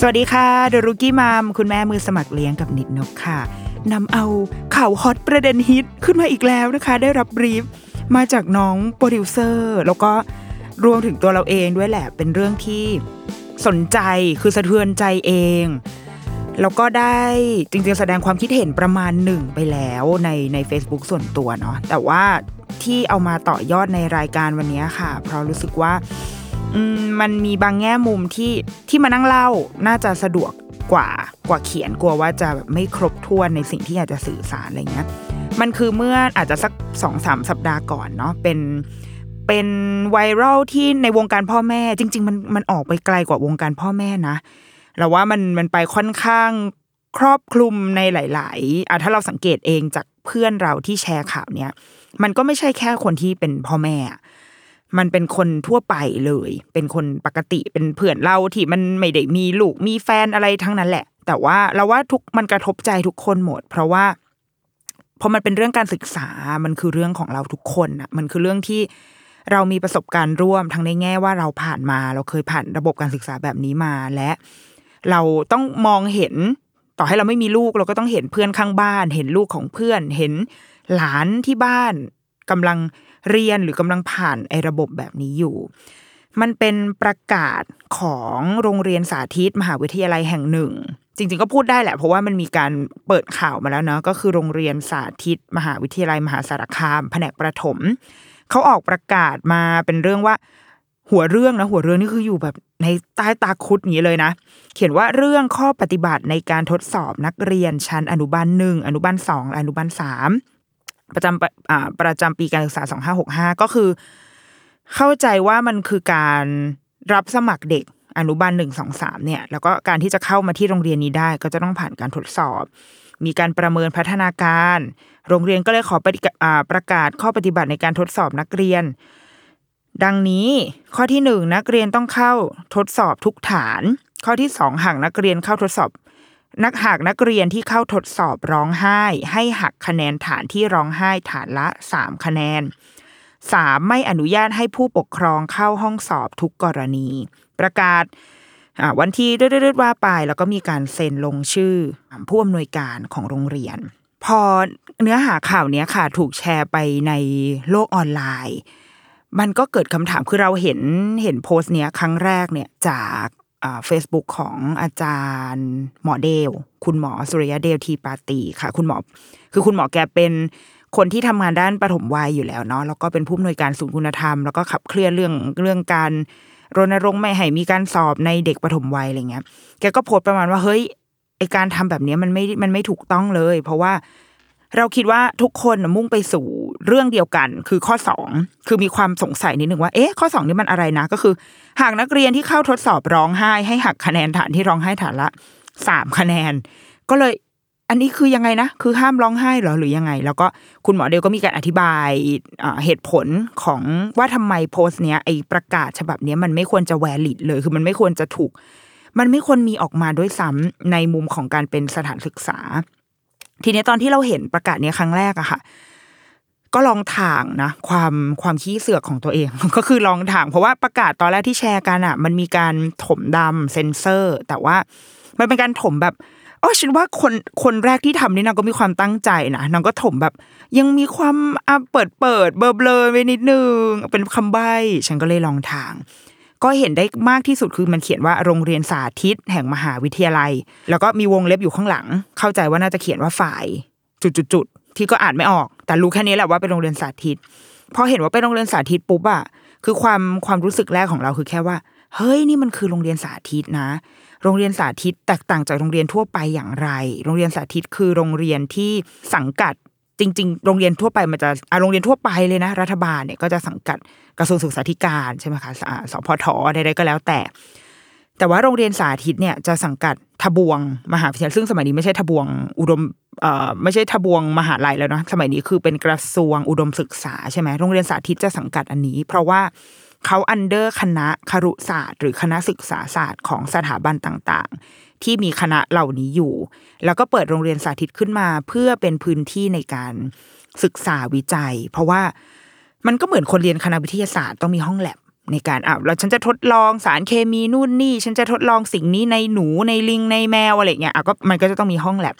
สวัสดีค่ะ The Rookie Mom คุณแม่มือสมัครเลี้ยงกับนิดนกค่ะนำเอาข่าวฮอตประเด็นฮิตขึ้นมาอีกแล้วนะคะ ได้รับ brief มาจากน้องโปรดิวเซอร์แล้วก็รวมถึงตัวเราเองด้วยแหละ เป็นเรื่องที่สนใจคือสะเทือนใจเอง แล้วก็ได้จริงๆแสดงความคิดเห็นประมาณหนึ่งไปแล้วในใน Facebook ส่วนตัวเนาะแต่ว่าที่เอามาต่อยอดในรายการวันนี้ค่ะ เพราะรู้สึกว่า มันมีบางแง่มุมที่ที่มานั่งเล่าน่าจะสะดวกกว่ากว่าเขียนกลัวว่าจะแบบไม่ครบถ้วนในสิ่งที่อยากจะสื่อสารอะไรเงี้ย มันคือเมื่ออาจจะสักสองสามสัปดาห์ก่อนเนาะเป็นเป็นไวรัลที่ในวงการพ่อแม่ จริง ๆ มันมันออกไปไกลกว่าวงการพ่อแม่นะเราว่ามันมันไปค่อนข้างครอบคลุมในหลาย ๆอะถ้าเราสังเกตเองจากเพื่อนเราที่แชร์ข่าวเนี้ยมันก็ไม่ใช่แค่คนที่เป็นพ่อแม่ มันเป็นคนทั่วไปเลย เป็นคนปกติเป็นเพื่อนเราที่มันไม่ได้มีลูกมีแฟนอะไรทั้งนั้นแหละ แต่ว่าเราว่าทุกมันกระทบใจทุกคนหมด เพราะว่าพอมันเป็นเรื่องการศึกษามันคือเรื่องของเราทุกคนอะมันคือเรื่องที่เรามีประสบการณ์ร่วมทั้งในแง่ว่าเราผ่านมา เราเคยผ่านระบบการศึกษาแบบนี้มาและ เราต้องมองเห็นต่อให้เราไม่มีลูกเราก็ต้องเห็นเพื่อนข้างบ้าน เห็นลูกของเพื่อน เห็นหลานที่บ้านกำลัง เรียนหรือกำลังผ่านไอ้ระบบแบบนี้อยู่ มันเป็นประกาศของโรงเรียนสาธิตมหาวิทยาลัยแห่งหนึ่ง จริง ๆ ก็พูดได้แหละ เพราะว่ามันมีการเปิดข่าวมาแล้วเนาะก็คือโรงเรียนสาธิต มหาวิทยาลัยมหาสารคาม แผนกประถมเขาออกประกาศมาเป็นเรื่องว่าหัวเรื่องนะหัวเรื่องนี่คืออยู่แบบในใต้ตาคุดอย่างนี้เลยนะ เขียนว่าเรื่องข้อปฏิบัติในการทดสอบนักเรียนชั้นอนุบาลหนึ่งอนุบาลสองอนุบาลสาม ประจำประจำปีการศึกษาสองห้าหกห้าก็คือ เข้าใจว่ามันคือการรับสมัครเด็กอนุบาลหนึ่งสองสามเนี่ย แล้วก็การที่จะเข้ามาที่โรงเรียนนี้ได้ ก็จะต้องผ่านการทดสอบ มีการประเมินพัฒนาการ โรงเรียนก็เลยขอปอประกาศข้อปฏิบัติในการทดสอบนักเรียน ดังนี้ข้อที่หนึ่งนักเรียนต้องเข้าทดสอบทุกฐาน ข้อที่สองหากนักเรียนเข้าทดสอบ นักหากนักเรียนที่เข้าทดสอบร้องไห้ ให้หักคะแนนฐานที่ร้องไห้ฐานละสามคะแนนสามไม่อนุญาตให้ผู้ปกครองเข้าห้องสอบทุกกรณี ประกาศวันที่เรื่อยๆว่าไป แล้วก็มีการเซ็นลงชื่อผู้อำนวยการของโรงเรียน พอเนื้อหาข่าวเนี้ยค่ะถูกแชร์ไปในโลกออนไลน์ มันก็เกิดคำถามคือเราเห็นเห็นโพสต์เนี้ยครั้งแรกเนี่ยจาก เฟซบุ๊กของอาจารย์หมอเดลคุณหมอสุริยเดลทีปาตีค่ะ คุณหมอ คือคุณหมอแกเป็นคนที่ทำงานด้านปฐมวัยอยู่แล้วเนาะแล้วก็เป็นผู้อำนวยการศูนย์คุณธรรม แล้วก็ขับเคลื่อนเรื่องเรื่องการรณรงค์ไม่ให้มีการสอบในเด็กปฐมวัยอะไรเงี้ย แกก็โพสต์ประมาณว่าเฮ้ยไอการทำแบบนี้มันไม่มันไม่ถูกต้องเลย เพราะว่า เราคิดว่าทุกคนมุ่งไปสู่เรื่องเดียวกัน คือข้อสองคือมีความสงสัยนิดหนึ่งว่าเอ๊ะข้อสองนี่มันอะไรนะ ก็คือ หากนักเรียนที่เข้าทดสอบร้องไห้ ให้หักคะแนนฐานที่ร้องไห้ฐานละสามคะแนน ก็เลยอันนี้คือยังไงนะ คือห้ามร้องไห้หรอหรือยังไง แล้วก็คุณหมอเดลก็มีการอธิบายเหตุผลของว่าทำไมโพสต์เนี้ยไอประกาศฉบับเนี้ยมันไม่ควรจะแวลิดเลย คือมันไม่ควรจะถูก มันไม่ควรมีออกมาด้วยซ้ำในมุมของการเป็นสถานศึกษา ทีนี้ตอนที่เราเห็นประกาศนี้ครั้งแรกอะค่ะ ก็ลองถางนะความความขี้เสือกของตัวเอง ก็คือลองถ่างเพราะว่าประกาศตอนแรกที่แชร์กันอะมันมีการถมดำเซนเซอร์ แต่ว่ามันเป็นการถมแบบอ๋อฉันว่าคนคนแรกที่ทำนี่นางก็มีความตั้งใจนะนางก็ถมแบบ ยังมีความอะเปิดเปิดเบลอเบลอไปนิดนึงเป็นคำใบ้ฉันก็เลยลองถ่าง ก็เห็นได้มากที่สุดคือมันเขียนว่าโรงเรียนสาธิต แห่งมหาวิทยาลัย แล้วก็มีวงเล็บอยู่ข้างหลัง เข้าใจว่าน่าจะเขียนว่าฝ่าย จุดๆที่ก็อ่านไม่ออก แต่รู้แค่นี้แหละว่าเป็นโรงเรียนสาธิตพอเห็นว่าเป็นโรงเรียนสาธิตปุ๊บอะคือความความรู้สึกแรกของเราคือแค่ว่า เฮ้ยนี่มันคือโรงเรียนสาธิตนะ โรงเรียนสาธิตแตกต่างจากโรงเรียนทั่วไปอย่างไร โรงเรียนสาธิตคือโรงเรียนที่สังกัด จริง ๆ โรงเรียนทั่วไปมันจะอะโรงเรียนทั่วไปเลยนะ รัฐบาลเนี่ยก็จะสังกัดกระทรวงศึกษาธิการใช่ไหมคะอ่าสพทใดๆก็แล้วแต่ แต่ว่าโรงเรียนสาธิตเนี่ยจะสังกัดทบวงมหาวิทยาลัยซึ่งสมัยนี้ไม่ใช่ทบวงอุดมเอ่อไม่ใช่ทบวงมหาลัยแล้วนะสมัยนี้คือเป็นกระทรวงอุดมศึกษาใช่ไหมโรงเรียนสาธิตจะสังกัดอันนี้ เพราะว่าเขาอันเดอร์คณะครุศาสตร์ หรือคณะศึกษาศาสตร์ของสถาบันต่างๆ ที่มีคณะเหล่านี้อยู่ แล้วก็เปิดโรงเรียนสาธิตขึ้นมาเพื่อเป็นพื้นที่ในการศึกษาวิจัย เพราะว่ามันก็เหมือนคนเรียนคณะวิทยาศาสตร์ต้องมีห้องแลบในการอะแล้วฉันจะทดลองสารเคมีนู่นนี่ ฉันจะทดลองสิ่งนี้ในหนูในลิงในแมวอะไรเงี้ยอะก็มันก็จะต้องมีห้องแลบ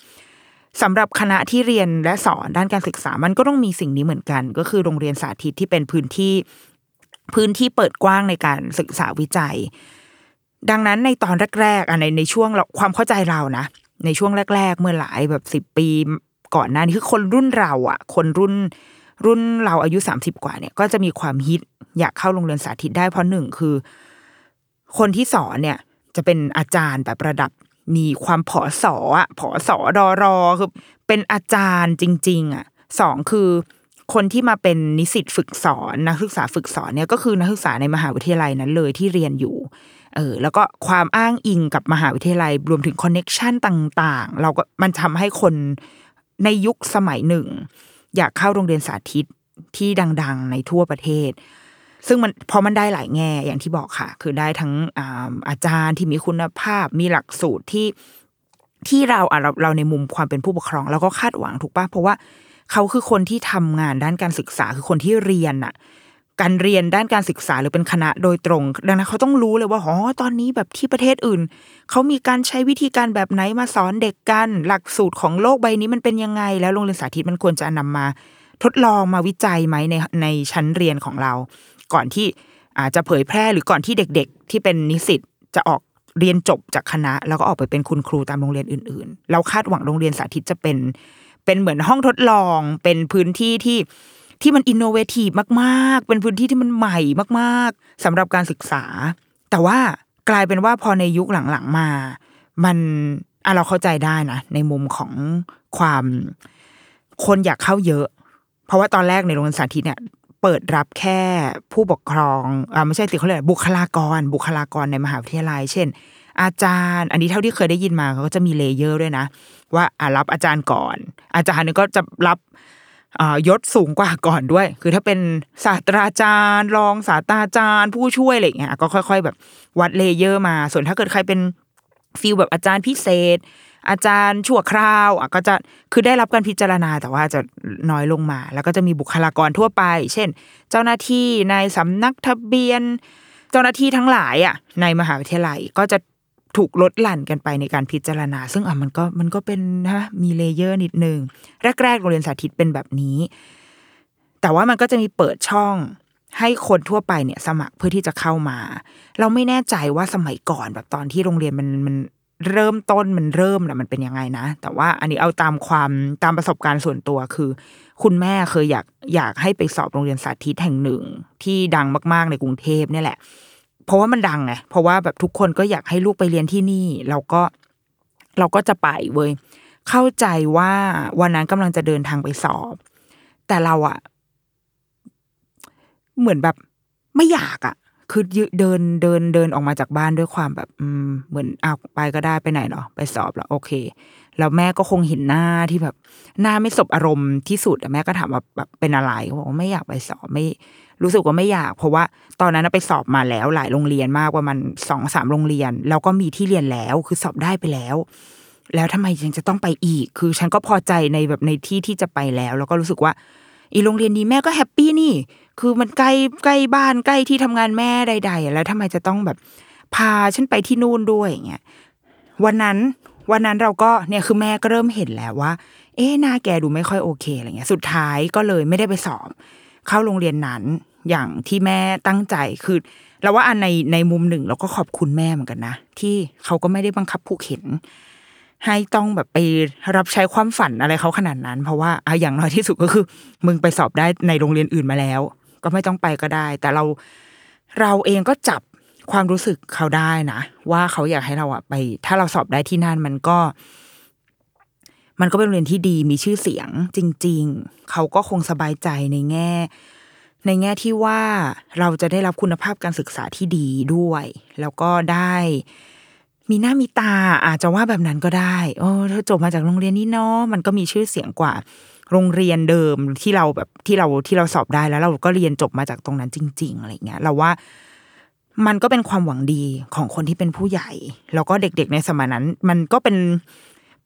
สำหรับคณะที่เรียนและสอนด้านการศึกษามันก็ต้องมีสิ่งนี้เหมือนกัน ก็คือโรงเรียนสาธิตที่เป็นพื้นที่พื้นที่เปิดกว้างในการศึกษาวิจัย ดังนั้นในตอนแรกๆอะในในช่วงเราความเข้าใจเรานะ ในช่วงแรก ๆ เมื่อหลายแบบสิบปีก่อนหน้านี้คือคนรุ่นเราอะ คนรุ่นรุ่นเราอายุสามสิบกว่าเนี่ย ก็จะมีความฮิตอยากเข้าโรงเรียนสาธิตได้เพราะหนึ่งคือ คนที่สอนเนี่ย จะเป็นอาจารย์แบบระดับมีความผอสออะผอสอดอรอคือเป็นอาจารย์จริง ๆ อะสองคือคนที่มาเป็นนิสิตฝึกสอนนักศึกษาฝึกสอนเนี่ยก็คือนักศึกษาในมหาวิทยาลัยนั้นเลยที่เรียนอยู่ เออแล้วก็ความอ้างอิงกับมหาวิทยาลัยรวมถึงคอนเน็ชันต่าง ๆ เราก็มันทำให้คนในยุคสมัยหนึ่ง อยากเข้าโรงเรียนสาธิตที่ดัง ๆ ในทั่วประเทศ ซึ่งมันพอมันได้หลายแง่อย่างที่บอกค่ะ คือได้ทั้งอาจารย์ที่มีคุณภาพ มีหลักสูตรที่ที่เราอะเราเราในมุมความเป็นผู้ปกครองเราก็คาดหวังถูกปะเพราะว่าเขาคือคนที่ทำงานด้านการศึกษาคือคนที่เรียนอะ การเรียนด้านการศึกษาหรือเป็นคณะโดยตรง ดังนั้นเขาต้องรู้เลยว่าอ๋อตอนนี้แบบที่ประเทศอื่น เขามีการใช้วิธีการแบบไหนมาสอนเด็กกัน หลักสูตรของโลกใบนี้มันเป็นยังไง แล้วโรงเรียนสาธิตมันควรจะนำมา ทดลองมาวิจัยไหมในในชั้นเรียนของเรา ก่อนที่อาจจะเผยแพร่หรือก่อนที่เด็กๆ ที่เป็นนิสิตจะออกเรียนจบจากคณะ แล้วก็ออกไปเป็นคุณครูตามโรงเรียนอื่น ๆ เราคาดหวังโรงเรียนสาธิตจะเป็น เป็นเหมือนห้องทดลองเป็นพื้นที่ที่ ที่มัน innovative มาก ๆ เป็นพื้นที่ที่มันใหม่มาก ๆสำหรับการศึกษา แต่ว่ากลายเป็นว่าพอในยุคหลังๆมา มันอะเราเข้าใจได้นะในมุมของความคนอยากเข้าเยอะ เพราะว่าตอนแรกในโรงเรียนสาธิตเนี่ยเปิดรับแค่ผู้ปกครองอ่าไม่ใช่สิเขาเรียกบุคลากร บุคลากรในมหาวิทยาลัย เช่น อาจารย์ อันนี้เท่าที่เคยได้ยินมาเขาก็จะมีเลเยอร์ด้วยนะ ว่าอ่ารับอาจารย์ก่อน อาจารย์นี่ก็จะรับ ยศสูงกว่าก่อนด้วย คือถ้าเป็นศาสตราจารย์ รองศาสตราจารย์ ผู้ช่วยอะไรอย่างเงี้ยก็ค่อย ๆ แบบวัด layer มา ส่วนถ้าเกิดใครเป็น feel แบบอาจารย์พิเศษ อาจารย์ชั่วคราวอะก็จะคือได้รับการพิจารณาแต่ว่าจะน้อยลงมา แล้วก็จะมีบุคลากรทั่วไป เช่น เจ้าหน้าที่ในสำนักทะเบียน เจ้าหน้าที่ทั้งหลายอะในมหาวิทยาลัยก็จะ ถูกลดหลั่นกันไปในการพิจารณา ซึ่งอะมันก็มันก็เป็นนะมี layer นิดนึง แรกๆโรงเรียนสาธิตเป็นแบบนี้ แต่ว่ามันก็จะมีเปิดช่องให้คนทั่วไปเนี่ยสมัครเพื่อที่จะเข้ามา เราไม่แน่ใจว่าสมัยก่อนแบบตอนที่โรงเรียนมันมันเริ่มต้นมันเริ่มนะมันเป็นยังไงนะ แต่ว่าอันนี้เอาตามความตามประสบการณ์ส่วนตัวคือ คุณแม่เคยอยากอยากให้ไปสอบโรงเรียนสาธิตแห่งหนึ่ง ที่ดังมากๆในกรุงเทพเนี่ยแหละ เพราะว่ามันดังไงเพราะว่าแบบทุกคนก็อยากให้ลูกไปเรียนที่นี่ เราก็เราก็จะไปเว้ยเข้าใจว่าวันนั้นกำลังจะเดินทางไปสอบ แต่เราอะเหมือนแบบไม่อยากอะคือเดินเดินเดินออกมาจากบ้านด้วยความแบบ อืม เหมือนเอาไปก็ได้ไปไหนเนาะไปสอบแล้วโอเค แล้วแม่ก็คงเห็นหน้าที่แบบ หน้าไม่สบอารมณ์ที่สุดแต่แม่ก็ถามว่าแบบเป็นอะไรเขาบอกว่าไม่อยากไปสอบไม่ รู้สึกว่าไม่อยาก เพราะว่าตอนนั้นไปสอบมาแล้วหลายโรงเรียนมากว่ามันสองสามโรงเรียน แล้วก็มีที่เรียนแล้วคือสอบได้ไปแล้ว แล้วทำไมยังจะต้องไปอีก คือฉันก็พอใจในแบบในที่ที่จะไปแล้ว แล้วก็รู้สึกว่า อีโรงเรียนนี้แม่ก็แฮปปี้นี่ คือมันใกล้ใกล้บ้านใกล้ที่ทำงานแม่ใด ๆ แล้วทำไมจะต้องแบบพาฉันไปที่นู่นด้วยอย่างเงี้ยวันนั้นวันนั้นเราก็เนี่ยคือแม่ก็เริ่มเห็นแล้วว่า เอ๊ะหน้าแกดูไม่ค่อยโอเคอะไรเงี้ย สุดท้ายก็เลยไม่ได้ไปสอบ เข้าโรงเรียนนั้น อย่างที่แม่ตั้งใจคือเราว่าอันในในมุมหนึ่งเราก็ขอบคุณแม่เหมือนกันนะ ที่เขาก็ไม่ได้บังคับผูกเข็นให้ต้องแบบไปรับใช้ความฝันอะไรเขาขนาดนั้น เพราะว่าอะอย่างน้อยที่สุดก็คือ มึงไปสอบได้ในโรงเรียนอื่นมาแล้ว ก็ไม่ต้องไปก็ได้ แต่เราเราเองก็จับความรู้สึกเขาได้นะว่าเขาอยากให้เราอะไป ถ้าเราสอบได้ที่นั่นมันก็ มันก็เป็นโรงเรียนที่ดีมีชื่อเสียงจริง ๆ เขาก็คงสบายใจในแง่ ในแง่ที่ว่าเราจะได้รับคุณภาพการศึกษาที่ดีด้วย แล้วก็ได้ มีหน้ามีตาอาจจะว่าแบบนั้นก็ได้โอ้เธอจบมาจากโรงเรียนนี้เนาะมันก็มีชื่อเสียงกว่า โรงเรียนเดิมที่เราแบบที่เราที่เราสอบได้แล้ว เราก็เรียนจบมาจากตรงนั้นจริง ๆ อะไรเงี้ย เราว่ามันก็เป็นความหวังดีของคนที่เป็นผู้ใหญ่ แล้วก็เด็กๆในสมัยนั้น มันก็เป็น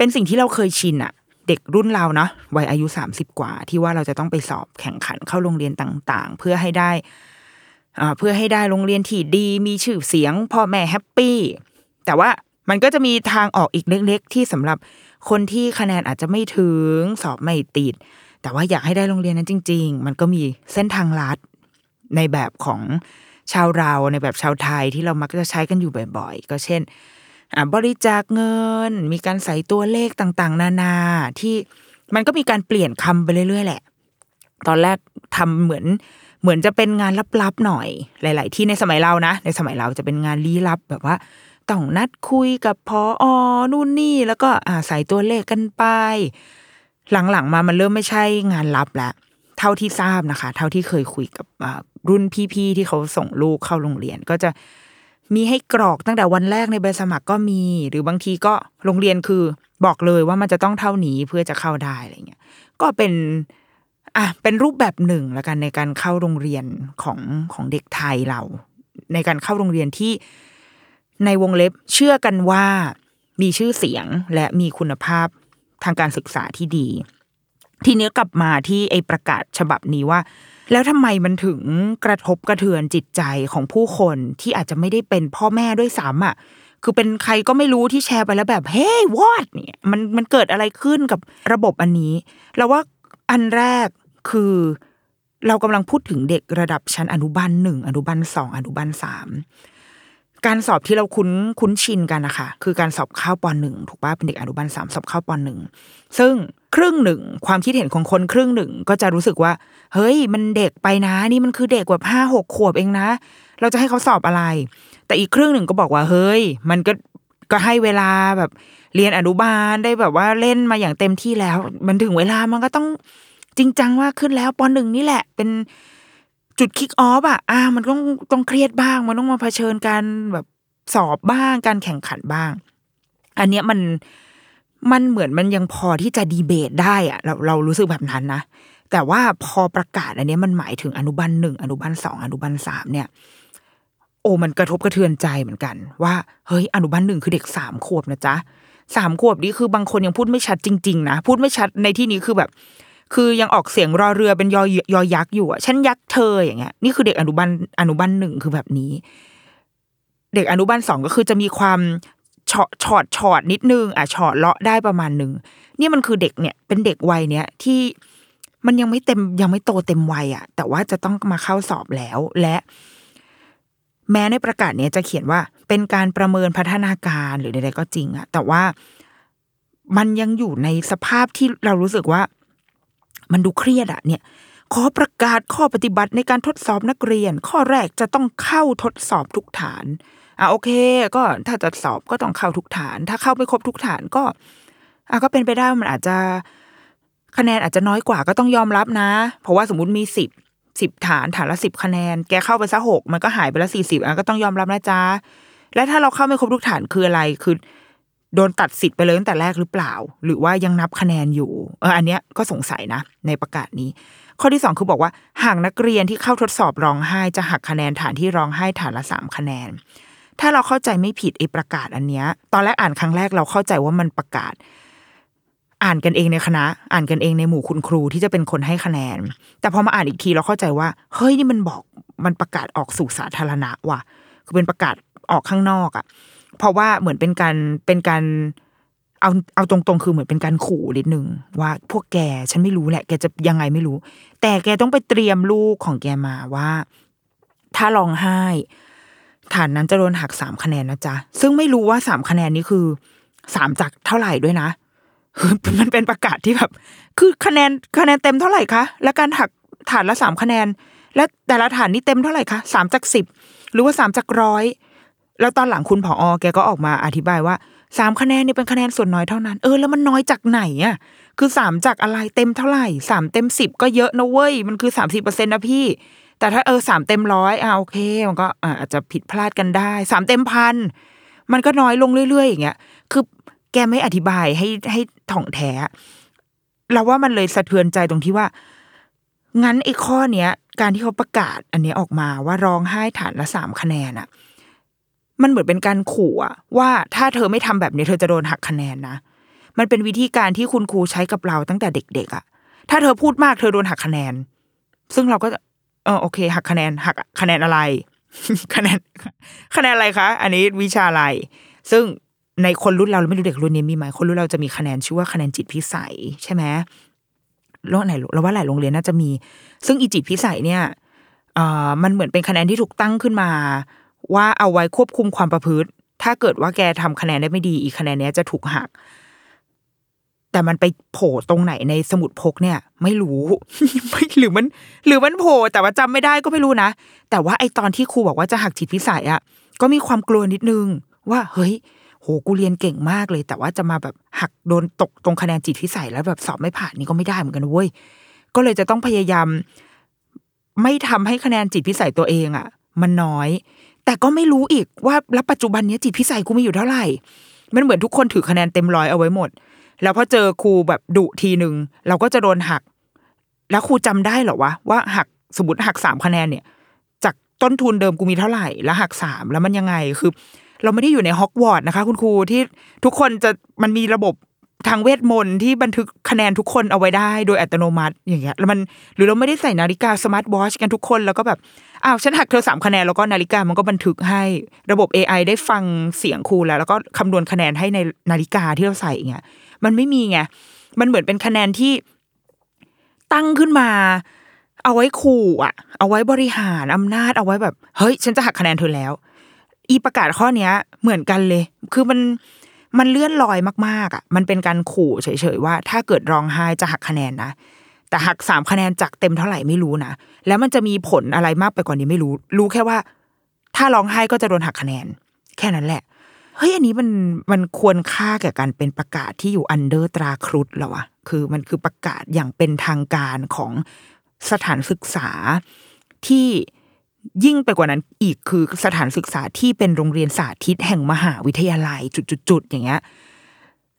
เป็นสิ่งที่เราเคยชินอะเด็กรุ่นเราเนาะวัยอายุสามสิบกว่า ที่ว่าเราจะต้องไปสอบแข่งขันเข้าโรงเรียนต่าง ๆ เพื่อให้ได้อ่าเพื่อให้ได้โรงเรียนที่ดีมีชื่อเสียงพ่อแม่ happy แต่ว่ามันก็จะมีทางออกอีกเล็ก ๆ ที่สำหรับคนที่คะแนนอาจจะไม่ถึงสอบไม่ติด แต่ว่าอยากให้ได้โรงเรียนนั้นจริง ๆ มันก็มีเส้นทางลัดในแบบของชาวเราในแบบชาวไทยที่เรามักจะใช้กันอยู่บ่อย ๆ ก็เช่น บริจาคเงิน มีการใส่ตัวเลขต่างๆ นานาที่มันก็มีการเปลี่ยนคำไปเรื่อยๆแหละ ตอนแรกทำเหมือนเหมือนจะเป็นงานลับๆหน่อย หลาย ๆ ที่ในสมัยเรานะ ในสมัยเราจะเป็นงานลี้ลับแบบว่าต้องนัดคุยกับพออนู่นนี่ แล้วก็อ่าใส่ตัวเลขกันไป หลังๆมามันเริ่มไม่ใช่งานลับแล้วเท่าที่ทราบนะคะ เท่าที่เคยคุยกับอ่ารุ่นพี่ๆที่เขาส่งลูกเข้าโรงเรียน ก็จะ มีให้กรอกตั้งแต่วันแรกในใบสมัครก็มี หรือบางทีก็โรงเรียนคือบอกเลยว่ามันจะต้องเท่านี้เพื่อจะเข้าได้อะไรเงี้ยก็เป็นอะเป็นรูปแบบหนึ่งละกันในการเข้าโรงเรียนของของเด็กไทยเรา ในการเข้าโรงเรียนที่ในวงเล็บเชื่อกันว่ามีชื่อเสียงและมีคุณภาพทางการศึกษาที่ดี ทีนี้กลับมาที่ไอประกาศฉบับนี้ว่า แล้วทำไมมันถึงกระทบกระเทือนจิตใจของผู้คนที่อาจจะไม่ได้เป็นพ่อแม่ด้วยซ้ำอะคือเป็นใครก็ไม่รู้ที่แชร์ไปแล้วแบบเฮ้ยวอดเนี่ยมันมันเกิดอะไรขึ้นกับระบบอันนี้เราว่าอันแรกคือ เรากำลังพูดถึงเด็กระดับชั้นอนุบาลหนึ่งอนุบาลสองอนุบาลสามการสอบที่เราคุ้นคุ้นชินกันนะคะคือการสอบเข้าปหนึ่งถูกป่ะเป็นเด็กอนุบาลสามสอบเข้าปหนึ่งซึ่ง ครึ่งหนึ่ง ความคิดเห็นของคนครึ่งหนึ่งก็จะรู้สึกว่า เฮ้ย มันเด็กไปนะ นี่มันคือเด็กแบบห้าหกขวบเองนะ เราจะให้เขาสอบอะไร แต่อีกครึ่งหนึ่งก็บอกว่า เฮ้ย มันก็ก็ให้เวลาแบบเรียนอนุบาลได้แบบว่าเล่นมาอย่างเต็มที่แล้ว มันถึงเวลามันก็ต้องจริงจังมากขึ้นแล้วปหนึ่งนี่แหละ เป็นจุดคิกออฟอะอ่า มันต้องต้องเครียดบ้าง มันต้องมาเผชิญการแบบสอบบ้างการแข่งขันบ้าง อันเนี้ยมัน มันเหมือนมันยังพอที่จะดีเบตได้อะเราเรารู้สึกแบบนั้นนะแต่ว่าพอประกาศอันนี้มันหมายถึงอนุบาลหนึ่งอนุบาลสองอนุบาลสามเนี่ย โอ้มันกระทบกระเทือนใจเหมือนกัน ว่าเฮ้ยอนุบาลหนึ่งคือเด็กสามขวบนะจ๊ะสามขวบนี่คือบางคนยังพูดไม่ชัดจริงๆนะพูดไม่ชัดในที่นี้คือแบบ คือยังออกเสียงรอเรือเป็นยอยอยักษ์อยู่อะฉันยักษ์เธออย่างเงี้ยนี่คือเด็กอนุบาลอนุบาลหนึ่งคือแบบนี้ เด็กอนุบาลสองก็คือจะมีความ ชอชอดชอดนิดนึงอะชอดเลาะได้ประมาณหนึ่งนี่มันคือเด็กเนี่ยเป็นเด็กวัยเนี้ยที่มันยังไม่เต็มยังไม่โตเต็มวัยอะ แต่ว่าจะต้องมาเข้าสอบแล้วและ แม้ในประกาศเนี้ยจะเขียนว่าเป็นการประเมินพัฒนาการหรือใดๆก็จริงอะ แต่ว่ามันยังอยู่ในสภาพที่เรารู้สึกว่า มันดูเครียดอะ เนี่ยขอประกาศข้อปฏิบัติในการทดสอบนักเรียน ข้อแรกจะต้องเข้าทดสอบทุกฐาน อะโอเค ก็ถ้าจะสอบก็ต้องเข้าทุกฐาน ถ้าเข้าไม่ครบทุกฐานก็อะก็เป็นไปได้มันอาจจะคะแนนอาจจะน้อยกว่าก็ต้องยอมรับนะ เพราะว่าสมมติมีสิบสิบฐานฐานละสิบคะแนน แกเข้าไปซะหกมันก็หายไปละสี่สิบอะก็ต้องยอมรับนะจ๊ะและถ้าเราเข้าไม่ครบทุกฐานคืออะไรคือ โดนตัดสิทธิ์ไปเลยตั้งแต่แรกหรือเปล่า หรือว่ายังนับคะแนนอยู่เอออันเนี้ยก็สงสัยนะ ในประกาศนี้ ข้อที่สองคือบอกว่าหากนักเรียนที่เข้าทดสอบร้องไห้จะหักคะแนนฐานที่ร้องไห้ฐานละสามคะแนน ถ้าเราเข้าใจไม่ผิดไอ้ประกาศอันเนี้ย ตอนแรกอ่านครั้งแรกเราเข้าใจว่ามันประกาศ อ่านกันเองในคณะ อ่านกันเองในหมู่คุณครูที่จะเป็นคนให้คะแนน แต่พอมาอ่านอีกทีเราเข้าใจว่า เฮ้ยนี่มันบอกมันประกาศออกสู่สาธารณะว่ะ คือเป็นประกาศออกข้างนอกอะ่ะ เพราะว่าเหมือนเป็นการเป็นการเอาเอาตรงๆ คือเหมือนเป็นการขู่นิดนึงว่าพวกแกฉันไม่รู้แหละแกจะยังไงไม่รู้ แต่แกต้องไปเตรียมลูกของแกมาว่า ถ้าร้องไห้ ฐานนั้นจะโดนหักสามคะแนนนะจ๊ะ ซึ่งไม่รู้ว่าสามคะแนนนี้คือสามจากเท่าไหร่ด้วยนะคือมันเป็นประกาศที่แบบ คือคะแนนคะแนนเต็มเท่าไหร่คะและการหักฐานละสามคะแนน และแต่ละฐานนี้เต็มเท่าไหร่คะสามจากสิบหรือว่าสามจากร้อยแล้วตอนหลังคุณผออแกก็ออกมาอธิบายว่าสามคะแนนนี่เป็นคะแนนส่วนน้อยเท่านั้น เออแล้วมันน้อยจากไหนอะคือสามจากอะไรเต็มเท่าไหร่สามเต็มสิบก็เยอะนะเว้ยมันคือสามสิบเปอร์เซ็นต์นะพี่ แต่ถ้าเออสามเต็มร้อยอ่าโอเค มันก็อาจจะผิดพลาดกันได้สามเต็มพันมันก็น้อยลงเรื่อย ๆ อย่างเงี้ย คือแกไม่อธิบายให้ให้ถ่องแท้เราว่ามันเลยสะเทือนใจตรงที่ว่า งั้นไอ้ข้อเนี้ย การที่เขาประกาศอันนี้ออกมาว่าร้องไห้ฐานละสามคะแนนอะมันเหมือนเป็นการขู่อะว่าถ้าเธอไม่ทำแบบนี้เธอจะโดนหักคะแนนนะมันเป็นวิธีการที่คุณครูใช้กับเราตั้งแต่เด็ก ๆอะถ้าเธอพูดมากเธอโดนหักคะแนน ซึ่งเราก็ เออโอเค หักคะแนนหักคะแนนอะไร คะแนนคะแนนอะไรคะ อันนี้วิชาอะไร ซึ่งในคนรุ่นเราไม่รู้เด็กรุ่นนี้มีไหมคนรุ่นเราจะมีคะแนนชื่อว่าคะแนนจิตพิสัยใช่ไหมโรงไหนเราว่าหลายโรงเรียนน่าจะมี ซึ่งอีจิตพิสัยเนี่ยเอ่อมันเหมือนเป็นคะแนนที่ถูกตั้งขึ้นมา ว่าเอาไว้ควบคุมความประพฤติ ถ้าเกิดว่าแกทำคะแนนได้ไม่ดีอีกคะแนนนี้จะถูกหัก แต่มันไปโผล่ตรงไหนในสมุดพกเนี่ย ไม่รู้ไม่หรือมัน หรือมันโผล่แต่ว่าจำไม่ได้ก็ไม่รู้นะ แต่ว่าไอตอนที่ครูบอกว่าจะหักจิตพิสัยอะก็มีความกลัวนิดนึง ว่าเฮ้ย โหกูเรียนเก่งมากเลย แต่ว่าจะมาแบบหักโดนตกตรงคะแนนจิตพิสัยแล้วแบบสอบไม่ผ่านนี่ก็ไม่ได้เหมือนกันเว้ยก็เลยจะต้องพยายาม ไม่ทำให้คะแนนจิตพิสัยตัวเองอะมันน้อย แต่ก็ไม่รู้อีกว่าแล้วปัจจุบันนี้จิตพิสัยกูมีอยู่เท่าไหร่มันเหมือนทุกคนถือคะแนนเต็มร้อยเอาไว้หมด แล้วพอเจอครูแบบดุทีหนึ่งเราก็จะโดนหัก แล้วครูจำได้เหรอวะว่าหักสมมติหักสามคะแนนเนี่ย จากต้นทุนเดิมกูมีเท่าไหร่ แล้วหักสามแล้วมันยังไงคือ เราไม่ได้อยู่ในฮอกวอตส์นะคะ คุณครูที่ทุกคนจะมันมีระบบทางเวทมนต์ที่บันทึกคะแนนทุกคนเอาไว้ได้โดยอัตโนมัติอย่างเงี้ยแล้วมันหรือเราไม่ได้ใส่นาฬิกา smart watch กันทุกคนแล้วก็แบบอ้าวฉันหักเธอสามคะแนนแล้วก็นาฬิกามันก็บันทึกให้ระบบ AI ได้ฟังเสียงครูแล้ว แล้วก็คำนวณคะแนนให้ในนาฬิกาที่เราใส่เงี้ย มันไม่มีไงมันเหมือนเป็นคะแนนที่ตั้งขึ้นมา เอาไว้ขู่อะ เอาไว้บริหารอำนาจเอาไว้แบบ เฮ้ย ฉันจะหักคะแนนเธอแล้ว อีประกาศข้อเนี้ย เหมือนกันเลย คือมันมันเลื่อนลอยมากๆอะ มันเป็นการขู่เฉยๆว่า ถ้าเกิดร้องไห้จะหักคะแนนนะแต่หักสามคะแนนจากเต็มเท่าไหร่ไม่รู้นะแล้วมันจะมีผลอะไรมากไปกว่านี้ไม่รู้ รู้แค่ว่า ถ้าร้องไห้ก็จะโดนหักคะแนน แค่นั้นแหละ เฮ้ยอันนี้มันมันควรค่าแก่การเป็นประกาศที่อยู่อันเดอร์ตราครุฑแล้วอะคือมันคือประกาศอย่างเป็นทางการของสถานศึกษาที่ยิ่งไปกว่านั้นอีกคือสถานศึกษาที่เป็นโรงเรียนสาธิตแห่งมหาวิทยาลัยจุดๆอย่างเงี้ย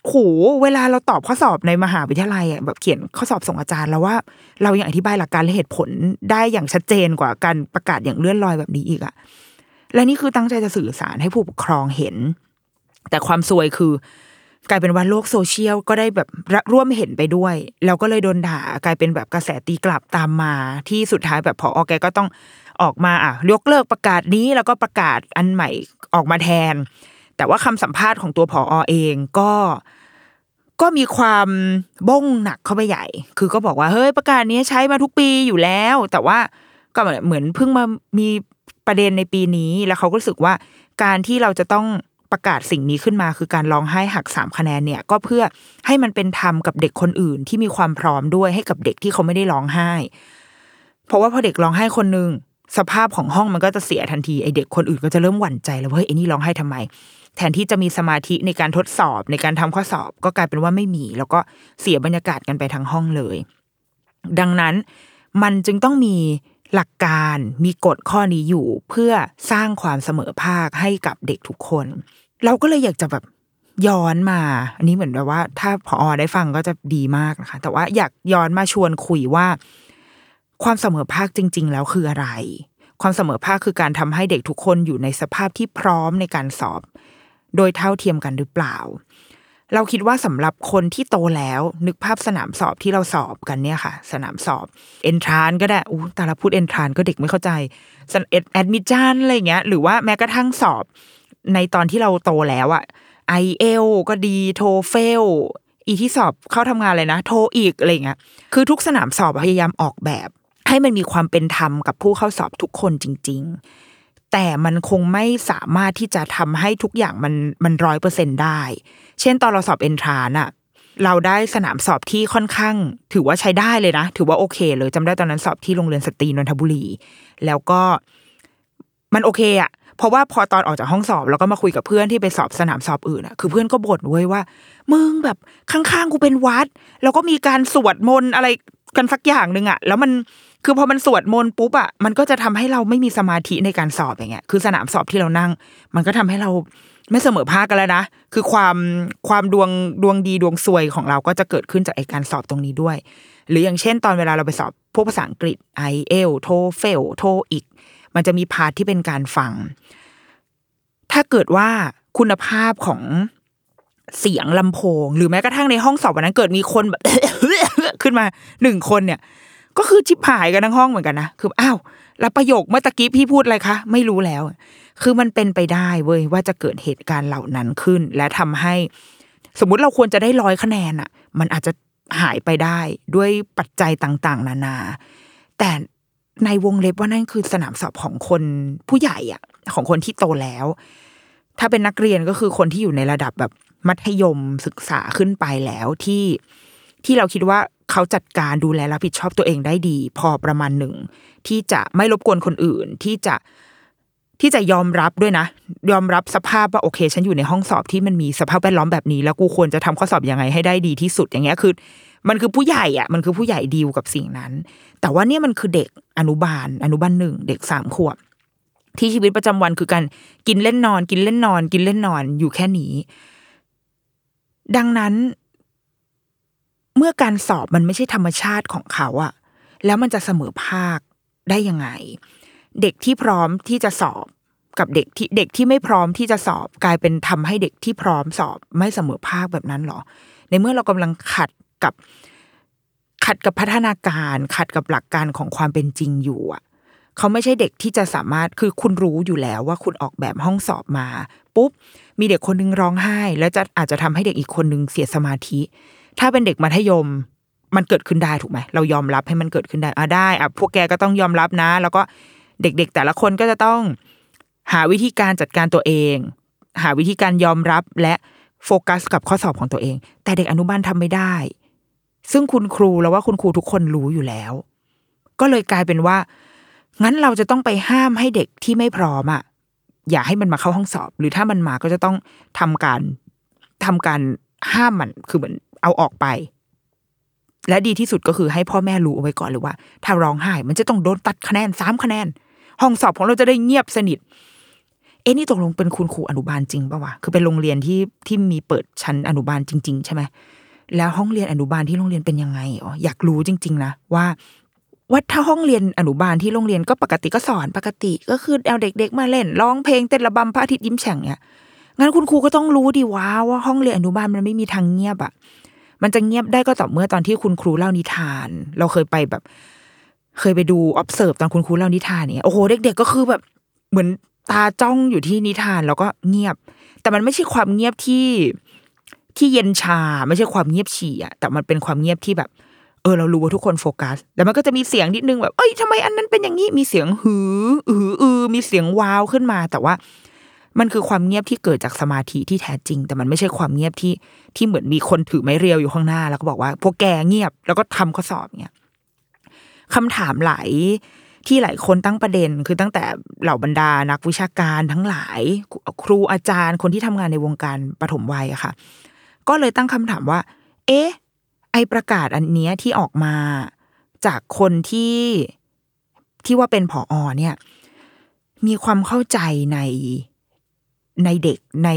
โหเวลาเราตอบข้อสอบในมหาวิทยาลัยอะแบบเขียนข้อสอบส่งอาจารย์แล้วว่า เรายังอธิบายหลักการและเหตุผลได้อย่างชัดเจนกว่าการประกาศอย่างเลื่อนลอยแบบนี้อีกอะและนี่คือตั้งใจจะสื่อสารให้ผู้ปกครองเห็น แต่ความซวยคือกลายเป็นว่าโลกโซเชียลก็ได้แบบร่วมเห็นไปด้วย แล้วก็เลยโดนด่ากลายเป็นแบบกระแสตีกลับตามมา ที่สุดท้ายแบบพออแกก็ต้องออกมาอะยกเลิกประกาศนี้แล้วก็ประกาศอันใหม่ออกมาแทน แต่ว่าคำสัมภาษณ์ของตัวผออเองก็ก็มีความบ้งหนักเข้าไปใหญ่ คือก็บอกว่าเฮ้ยประกาศนี้ใช้มาทุกปีอยู่แล้ว แต่ว่าก็เหมือนเพิ่งมามีประเด็นในปีนี้ แล้วเขาก็รู้สึกว่าการที่เราจะต้อง ประกาศสิ่งนี้ขึ้นมาคือการร้องไห้หักสามคะแนนเนี่ยก็เพื่อให้มันเป็นธรรมกับเด็กคนอื่นที่มีความพร้อมด้วยให้กับเด็กที่เขาไม่ได้ร้องไห้ เพราะว่าพอเด็กร้องไห้คนหนึ่งสภาพของห้องมันก็จะเสียทันทีไอเด็กคนอื่นก็จะเริ่มหวั่นใจแล้วว่าเฮ้ยไอนี่ร้องไห้ทำไม แทนที่จะมีสมาธิในการทดสอบในการทำข้อสอบก็กลายเป็นว่าไม่มี แล้วก็เสียบรรยากาศกันไปทั้งห้องเลย ดังนั้นมันจึงต้องมีหลักการมีกฎข้อนี้อยู่เพื่อสร้างความเสมอภาคให้กับเด็กทุกคน เราก็เลยอยากจะแบบย้อนมา อันนี้เหมือนแบบว่า ถ้าพอได้ฟังก็จะดีมากนะคะ แต่ว่าอยากย้อนมาชวนคุยว่า ความเสมอภาคจริง ๆ แล้วคืออะไร ความเสมอภาคคือการทำให้เด็กทุกคนอยู่ในสภาพที่พร้อมในการสอบ โดยเท่าเทียมกันหรือเปล่า เราคิดว่าสำหรับคนที่โตแล้ว นึกภาพสนามสอบที่เราสอบกันเนี่ยค่ะ สนามสอบเอนทรานก็ได้อู้แต่ละพูดเอนทรานก็เด็กไม่เข้าใจadmission อะไรเงี้ยหรือว่าแม้กระทั่งสอบ ในตอนที่เราโตแล้วอะ IELTS ก็ดี TOEFL อีที่สอบเข้าทำงานเลยนะ TOEIC อะไรเงี้ยคือทุกสนามสอบพยายามออกแบบ ให้มันมีความเป็นธรรมกับผู้เข้าสอบทุกคนจริง ๆ แต่มันคงไม่สามารถที่จะทำให้ทุกอย่างมันมันร้อยเปอร์เซ็นต์ได้ เช่นตอนเราสอบเอนทรานอะเราได้สนามสอบที่ค่อนข้าง ถือว่าใช้ได้เลยนะ ถือว่าโอเคเลยจำได้ตอนนั้นสอบที่โรงเรียนสตรีนนทบุรี แล้วก็มันโอเคอะ เพราะว่าพอตอนออกจากห้องสอบแล้วก็มาคุยกับเพื่อนที่ไปสอบสนามสอบอื่นอะคือเพื่อนก็บ่นเว้ยว่ามึงแบบข้างๆกูเป็นวัด แล้วก็มีการสวดมนต์อะไรกันสักอย่างหนึ่งอะแล้วมันคือพอมันสวดมนต์ปุ๊บอะมันก็จะทำให้เราไม่มีสมาธิในการสอบอย่างเงี้ย คือสนามสอบที่เรานั่ง มันก็ทำให้เราไม่เสมอภาคกันแล้วนะ คือความความดวงดวงดีดวงซวยของเราก็จะเกิดขึ้นจากไอการสอบตรงนี้ด้วย หรืออย่างเช่น ตอนเวลาเราไปสอบพวกภาษาอังกฤษ IELTS TOEFL TOEIC มันจะมี part ที่เป็นการฟัง ถ้าเกิดว่าคุณภาพของเสียงลำโพง หรือแม้กระทั่งในห้องสอบวันนั้นเกิดมีคนแบบขึ้นมาหนึ่งคนเนี่ย ก็คือชิบหายกันทั้งห้องเหมือนกันนะคืออ้าวแล้วประโยคเมื่อตะกี้พี่พูดอะไรคะ ไม่รู้แล้ว คือมันเป็นไปได้เว้ยว่าจะเกิดเหตุการณ์เหล่านั้นขึ้น และทำให้ สมมุติเราควรจะได้ร้อยคะแนนอะมันอาจจะหายไปได้ด้วยปัจจัยต่าง ๆ นานา แต่ ในวงเล็บว่านั่นคือสนามสอบของคนผู้ใหญ่อะ ของคนที่โตแล้ว ถ้าเป็นนักเรียนก็คือคนที่อยู่ในระดับแบบมัธยมศึกษาขึ้นไปแล้วที่ที่เราคิดว่าเขาจัดการดูแลรับผิดชอบตัวเองได้ดี พอประมาณหนึ่ง ที่จะไม่รบกวนคนอื่นที่จะที่จะยอมรับด้วยนะ ยอมรับสภาพว่าโอเค ฉันอยู่ในห้องสอบที่มันมีสภาพแวดล้อมแบบนี้ แล้วกูควรจะทำข้อสอบยังไงให้ได้ดีที่สุดอย่างเงี้ยคือ มันคือผู้ใหญ่อะมันคือผู้ใหญ่ดีลกับสิ่งนั้น แต่ว่าเนี่ยมันคือเด็กอนุบาล อนุบาลหนึ่งเด็กสามขวบที่ชีวิตประจำวันคือการกินเล่นนอน กินเล่นนอน กินเล่นนอนอยู่แค่นี้ ดังนั้น เมื่อการสอบมันไม่ใช่ธรรมชาติของเขาอะแล้วมันจะเสมอภาคได้ยังไง เด็กที่พร้อมที่จะสอบกับเด็กที่เด็กที่ไม่พร้อมที่จะสอบ กลายเป็นทำให้เด็กที่พร้อมสอบไม่เสมอภาคแบบนั้นหรอ ในเมื่อเรากำลังขัด กับขัดกับพัฒนาการขัดกับหลักการของความเป็นจริงอยู่อะเขาไม่ใช่เด็กที่จะสามารถคือคุณรู้อยู่แล้วว่าคุณออกแบบห้องสอบมา ปุ๊บ มีเด็กคนนึงร้องไห้ แล้วจะอาจจะทำให้เด็กอีกคนนึงเสียสมาธิ ถ้าเป็นเด็กมัธยมมันเกิดขึ้นได้ถูกไหมเรายอมรับให้มันเกิดขึ้นได้อะได้อะพวกแกก็ต้องยอมรับนะ แล้วก็เด็กๆ แต่ละคนก็จะต้องหาวิธีการจัดการตัวเอง หาวิธีการยอมรับและโฟกัสกับข้อสอบของตัวเอง แต่เด็กอนุบาลทำไม่ได้ ซึ่งคุณครูแล้วว่าคุณครูทุกคนรู้อยู่แล้ว ก็เลยกลายเป็นว่า งั้นเราจะต้องไปห้ามให้เด็กที่ไม่พร้อมอะอย่าให้มันมาเข้าห้องสอบ หรือถ้ามันมาก็จะต้องทำการทำการห้ามมันคือเหมือนเอาออกไป และดีที่สุดก็คือให้พ่อแม่รู้เอาไว้ก่อนเลยว่า ถ้าร้องไห้ มันจะต้องโดนตัดคะแนนสามคะแนน ห้องสอบของเราจะได้เงียบสนิท เอ๊ะนี่ตกลงเป็นคุณครูอนุบาลจริงปะวะคือเป็นโรงเรียนที่ที่มีเปิดชั้นอนุบาลจริง ๆ ใช่ไหม แล้วห้องเรียนอนุบาลที่โรงเรียนเป็นยังไงอ๋ออยากรู้จริง ๆ นะว่าว่าถ้าห้องเรียนอนุบาลที่โรงเรียนก็ปกติก็สอนปกติก็คือเอาเด็ก ๆ มาเล่นร้องเพลงเต้นระบำพระอาทิตย์ยิ้มแฉ่งเนี่ยงั้นคุณครูก็ต้องรู้ดีว่าว่าห้องเรียนอนุบาลมันไม่มีทางเงียบอะมันจะเงียบได้ก็ต่อเมื่อตอนที่คุณครูเล่านิทาน เราเคยไปแบบ เคยไปดู observe ตอนคุณครูเล่านิทานเนี่ยโอ้โหเด็ก ๆ ก็คือแบบเหมือนตาจ้องอยู่ที่นิทานแล้วก็เงียบ แต่มันไม่ใช่ความเงียบที่ ที่เย็นชาไม่ใช่ความเงียบฉี่อะแต่มันเป็นความเงียบที่แบบ เออ เรารู้ว่าทุกคนโฟกัสแล้วมันก็จะมีเสียงนิดนึงแบบเอ้ยทำไมอันนั้นเป็นอย่างนี้มีเสียงหืออืออือมีเสียงว้าวขึ้นมา แต่ว่ามันคือความเงียบที่เกิดจากสมาธิที่แท้จริง แต่มันไม่ใช่ความเงียบที่ที่เหมือนมีคนถือไม้เรียวอยู่ข้างหน้า แล้วก็บอกว่า พวกแกเงียบแล้วก็ทำข้อสอบเนี่ยคำถามหลายที่หลายคนตั้งประเด็น คือตั้งแต่เหล่าบรรดานักวิชาการทั้งหลาย ครูอาจารย์คนที่ทำงานในวงการปฐมวัยอะค่ะ ก็เลยตั้งคำถามว่า เอ๊ะ ไอประกาศอันเนี้ยที่ออกมา จากคนที่ที่ว่าเป็นผออเนี่ย มีความเข้าใจในในเด็กใน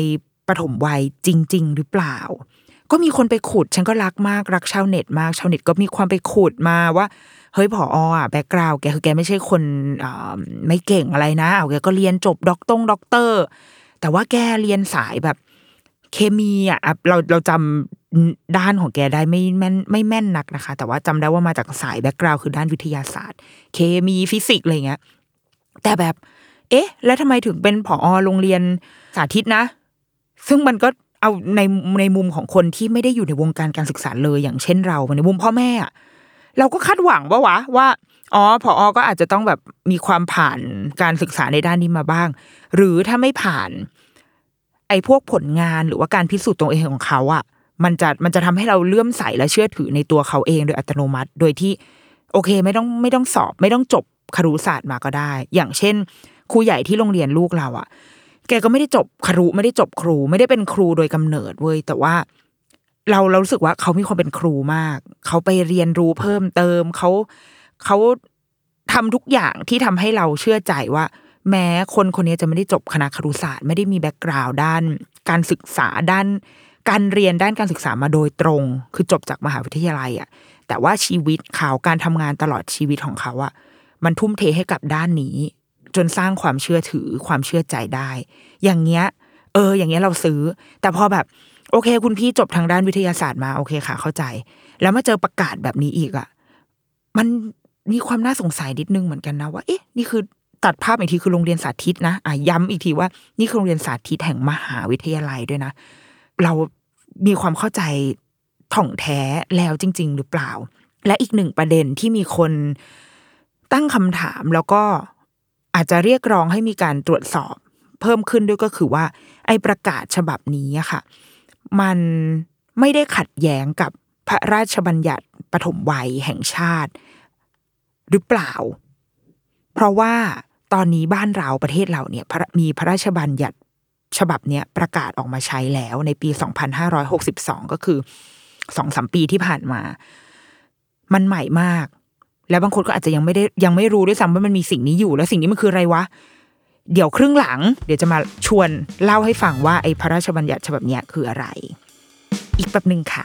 ปฐมวัยจริง ๆ หรือเปล่า ก็มีคนไปขุด ฉันก็รักมากรักชาวเน็ตมากชาวเน็ตก็มีความไปขุดมาว่าเฮ้ยผออะ background แกคือแกไม่ใช่คนไม่เก่งอะไรนะเอาแกก็เรียนจบด็อกตงดอกเตอร์ แต่ว่าแกเรียนสายแบบ เคมีอะเราเราจำด้านของแกได้ไม่แม่นไม่แม่นนักนะคะ แต่ว่าจำได้ว่ามาจากสาย background คือด้านวิทยาศาสตร์ เคมีฟิสิกส์อะไรเงี้ย แต่แบบ เอ๊ะ แล้วทำไมถึงเป็นผอโรงเรียนสาธิตนะ ซึ่งมันก็เอาในในมุมของคนที่ไม่ได้อยู่ในวงการการศึกษาเลยอย่างเช่นเราในมุมพ่อแม่อะเราก็คาดหวังว่าวะว่าอ๋อผอก็อาจจะต้องแบบมีความผ่านการศึกษาในด้านนี้มาบ้าง หรือถ้าไม่ผ่าน ไอ้พวกผลงานหรือว่าการพิสูจน์ตัวเองของเขาอะมันจะมันจะทำให้เราเลื่อมใสและเชื่อถือในตัวเขาเองโดยอัตโนมัติ โดยที่ โอเค ไม่ต้องไม่ต้องสอบ ไม่ต้องจบครุศาสตร์มาก็ได้ อย่างเช่นครูใหญ่ที่โรงเรียนลูกเราอะแกก็ไม่ได้จบครุไม่ได้จบครู ไม่ได้เป็นครูโดยกำเนิดเว้ยแต่ว่าเราเรารู้สึกว่าเขามีความเป็นครูมาก เขาไปเรียนรู้เพิ่มเติมเขาเขาทำทุกอย่างที่ทำให้เราเชื่อใจว่า แม้คนคนนี้จะไม่ได้จบคณะครุศาสตร์ไม่ได้มี background ด้าน การศึกษาด้าน การเรียนด้านการศึกษามาโดยตรง คือจบจากมหาวิทยาลัยอะแต่ว่าชีวิตเขาการทำงานตลอดชีวิตของเขาอะมันทุ่มเทให้กับด้านนี้ จนสร้างความเชื่อถือความเชื่อใจได้ อย่างเงี้ย เออ อย่างเงี้ยเราซื้อ แต่พอแบบ โอเค คุณพี่จบทางด้านวิทยาศาสตร์มาโอเคค่ะ เข้าใจ แล้วมาเจอประกาศแบบนี้อีกอะ มันมีความน่าสงสัยนิดนึงเหมือนกันนะว่า เอ๊ะ นี่คือ ตัดภาพอีกทีคือโรงเรียนสาธิตนะอะย้ำอีกทีว่านี่คือโรงเรียนสาธิตแห่งมหาวิทยาลัยด้วยนะ เรามีความเข้าใจถ่องแท้แล้วจริง ๆ หรือเปล่า และอีกหนึ่งประเด็นที่มีคนตั้งคำถามแล้วก็อาจจะเรียกร้องให้มีการตรวจสอบ เพิ่มขึ้นด้วยก็คือว่า ไอ้ประกาศฉบับนี้อะค่ะ มันไม่ได้ขัดแย้งกับพระราชบัญญัติปฐมวัยแห่งชาติ หรือเปล่า เพราะว่า ตอนนี้บ้านเราประเทศเราเนี่ยมีพระราชบัญญัติฉบับเนี้ยประกาศออกมาใช้แล้วในปี 2562 ก็คือสองสามปีที่ผ่านมา มันใหม่มาก แล้วบางคนก็อาจจะยังไม่ได้ยังไม่รู้ด้วยซ้ำว่ามันมีสิ่งนี้อยู่ แล้วสิ่งนี้มันคืออะไรวะ เดี๋ยวครึ่งหลัง เดี๋ยวจะมาชวนเล่าให้ฟังว่าไอ้พระราชบัญญัติฉบับเนี้ยคืออะไร อีกแป๊บหนึ่งค่ะ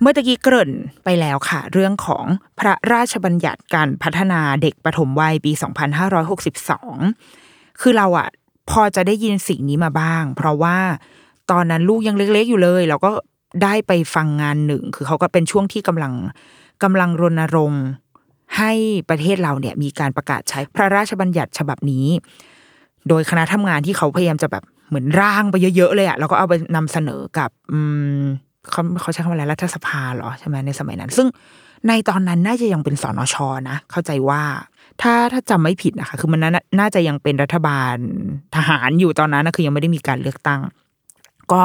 เมื่อตะกี้เกริ่นไปแล้วค่ะ เรื่องของพระราชบัญญัติการพัฒนาเด็กปฐมวัยปี 2562 คือเราอะพอจะได้ยินสิ่งนี้มาบ้าง เพราะว่าตอนนั้นลูกยังเล็ก ๆ อยู่เลยเราก็ได้ไปฟังงานหนึ่ง คือเขาก็เป็นช่วงที่กำลังกำลังรณรงค์ให้ประเทศเราเนี่ยมีการประกาศใช้พระราชบัญญัติฉบับนี้ โดยคณะทำงานที่เขาพยายามจะแบบเหมือนร่างไปเยอะๆเลยอะแล้วก็เอาไปนำเสนอกับอืม เขาเขาใช้คำว่าอะไรรัฐสภาเหรอใช่ไหมในสมัยนั้น ซึ่งในตอนนั้นน่าจะยังเป็นสนชนะ เข้าใจว่า ถ้าถ้าจำไม่ผิดนะคะคือมันน่าน่าจะยังเป็นรัฐบาลทหารอยู่ตอนนั้นนะคือยังไม่ได้มีการเลือกตั้ง ก็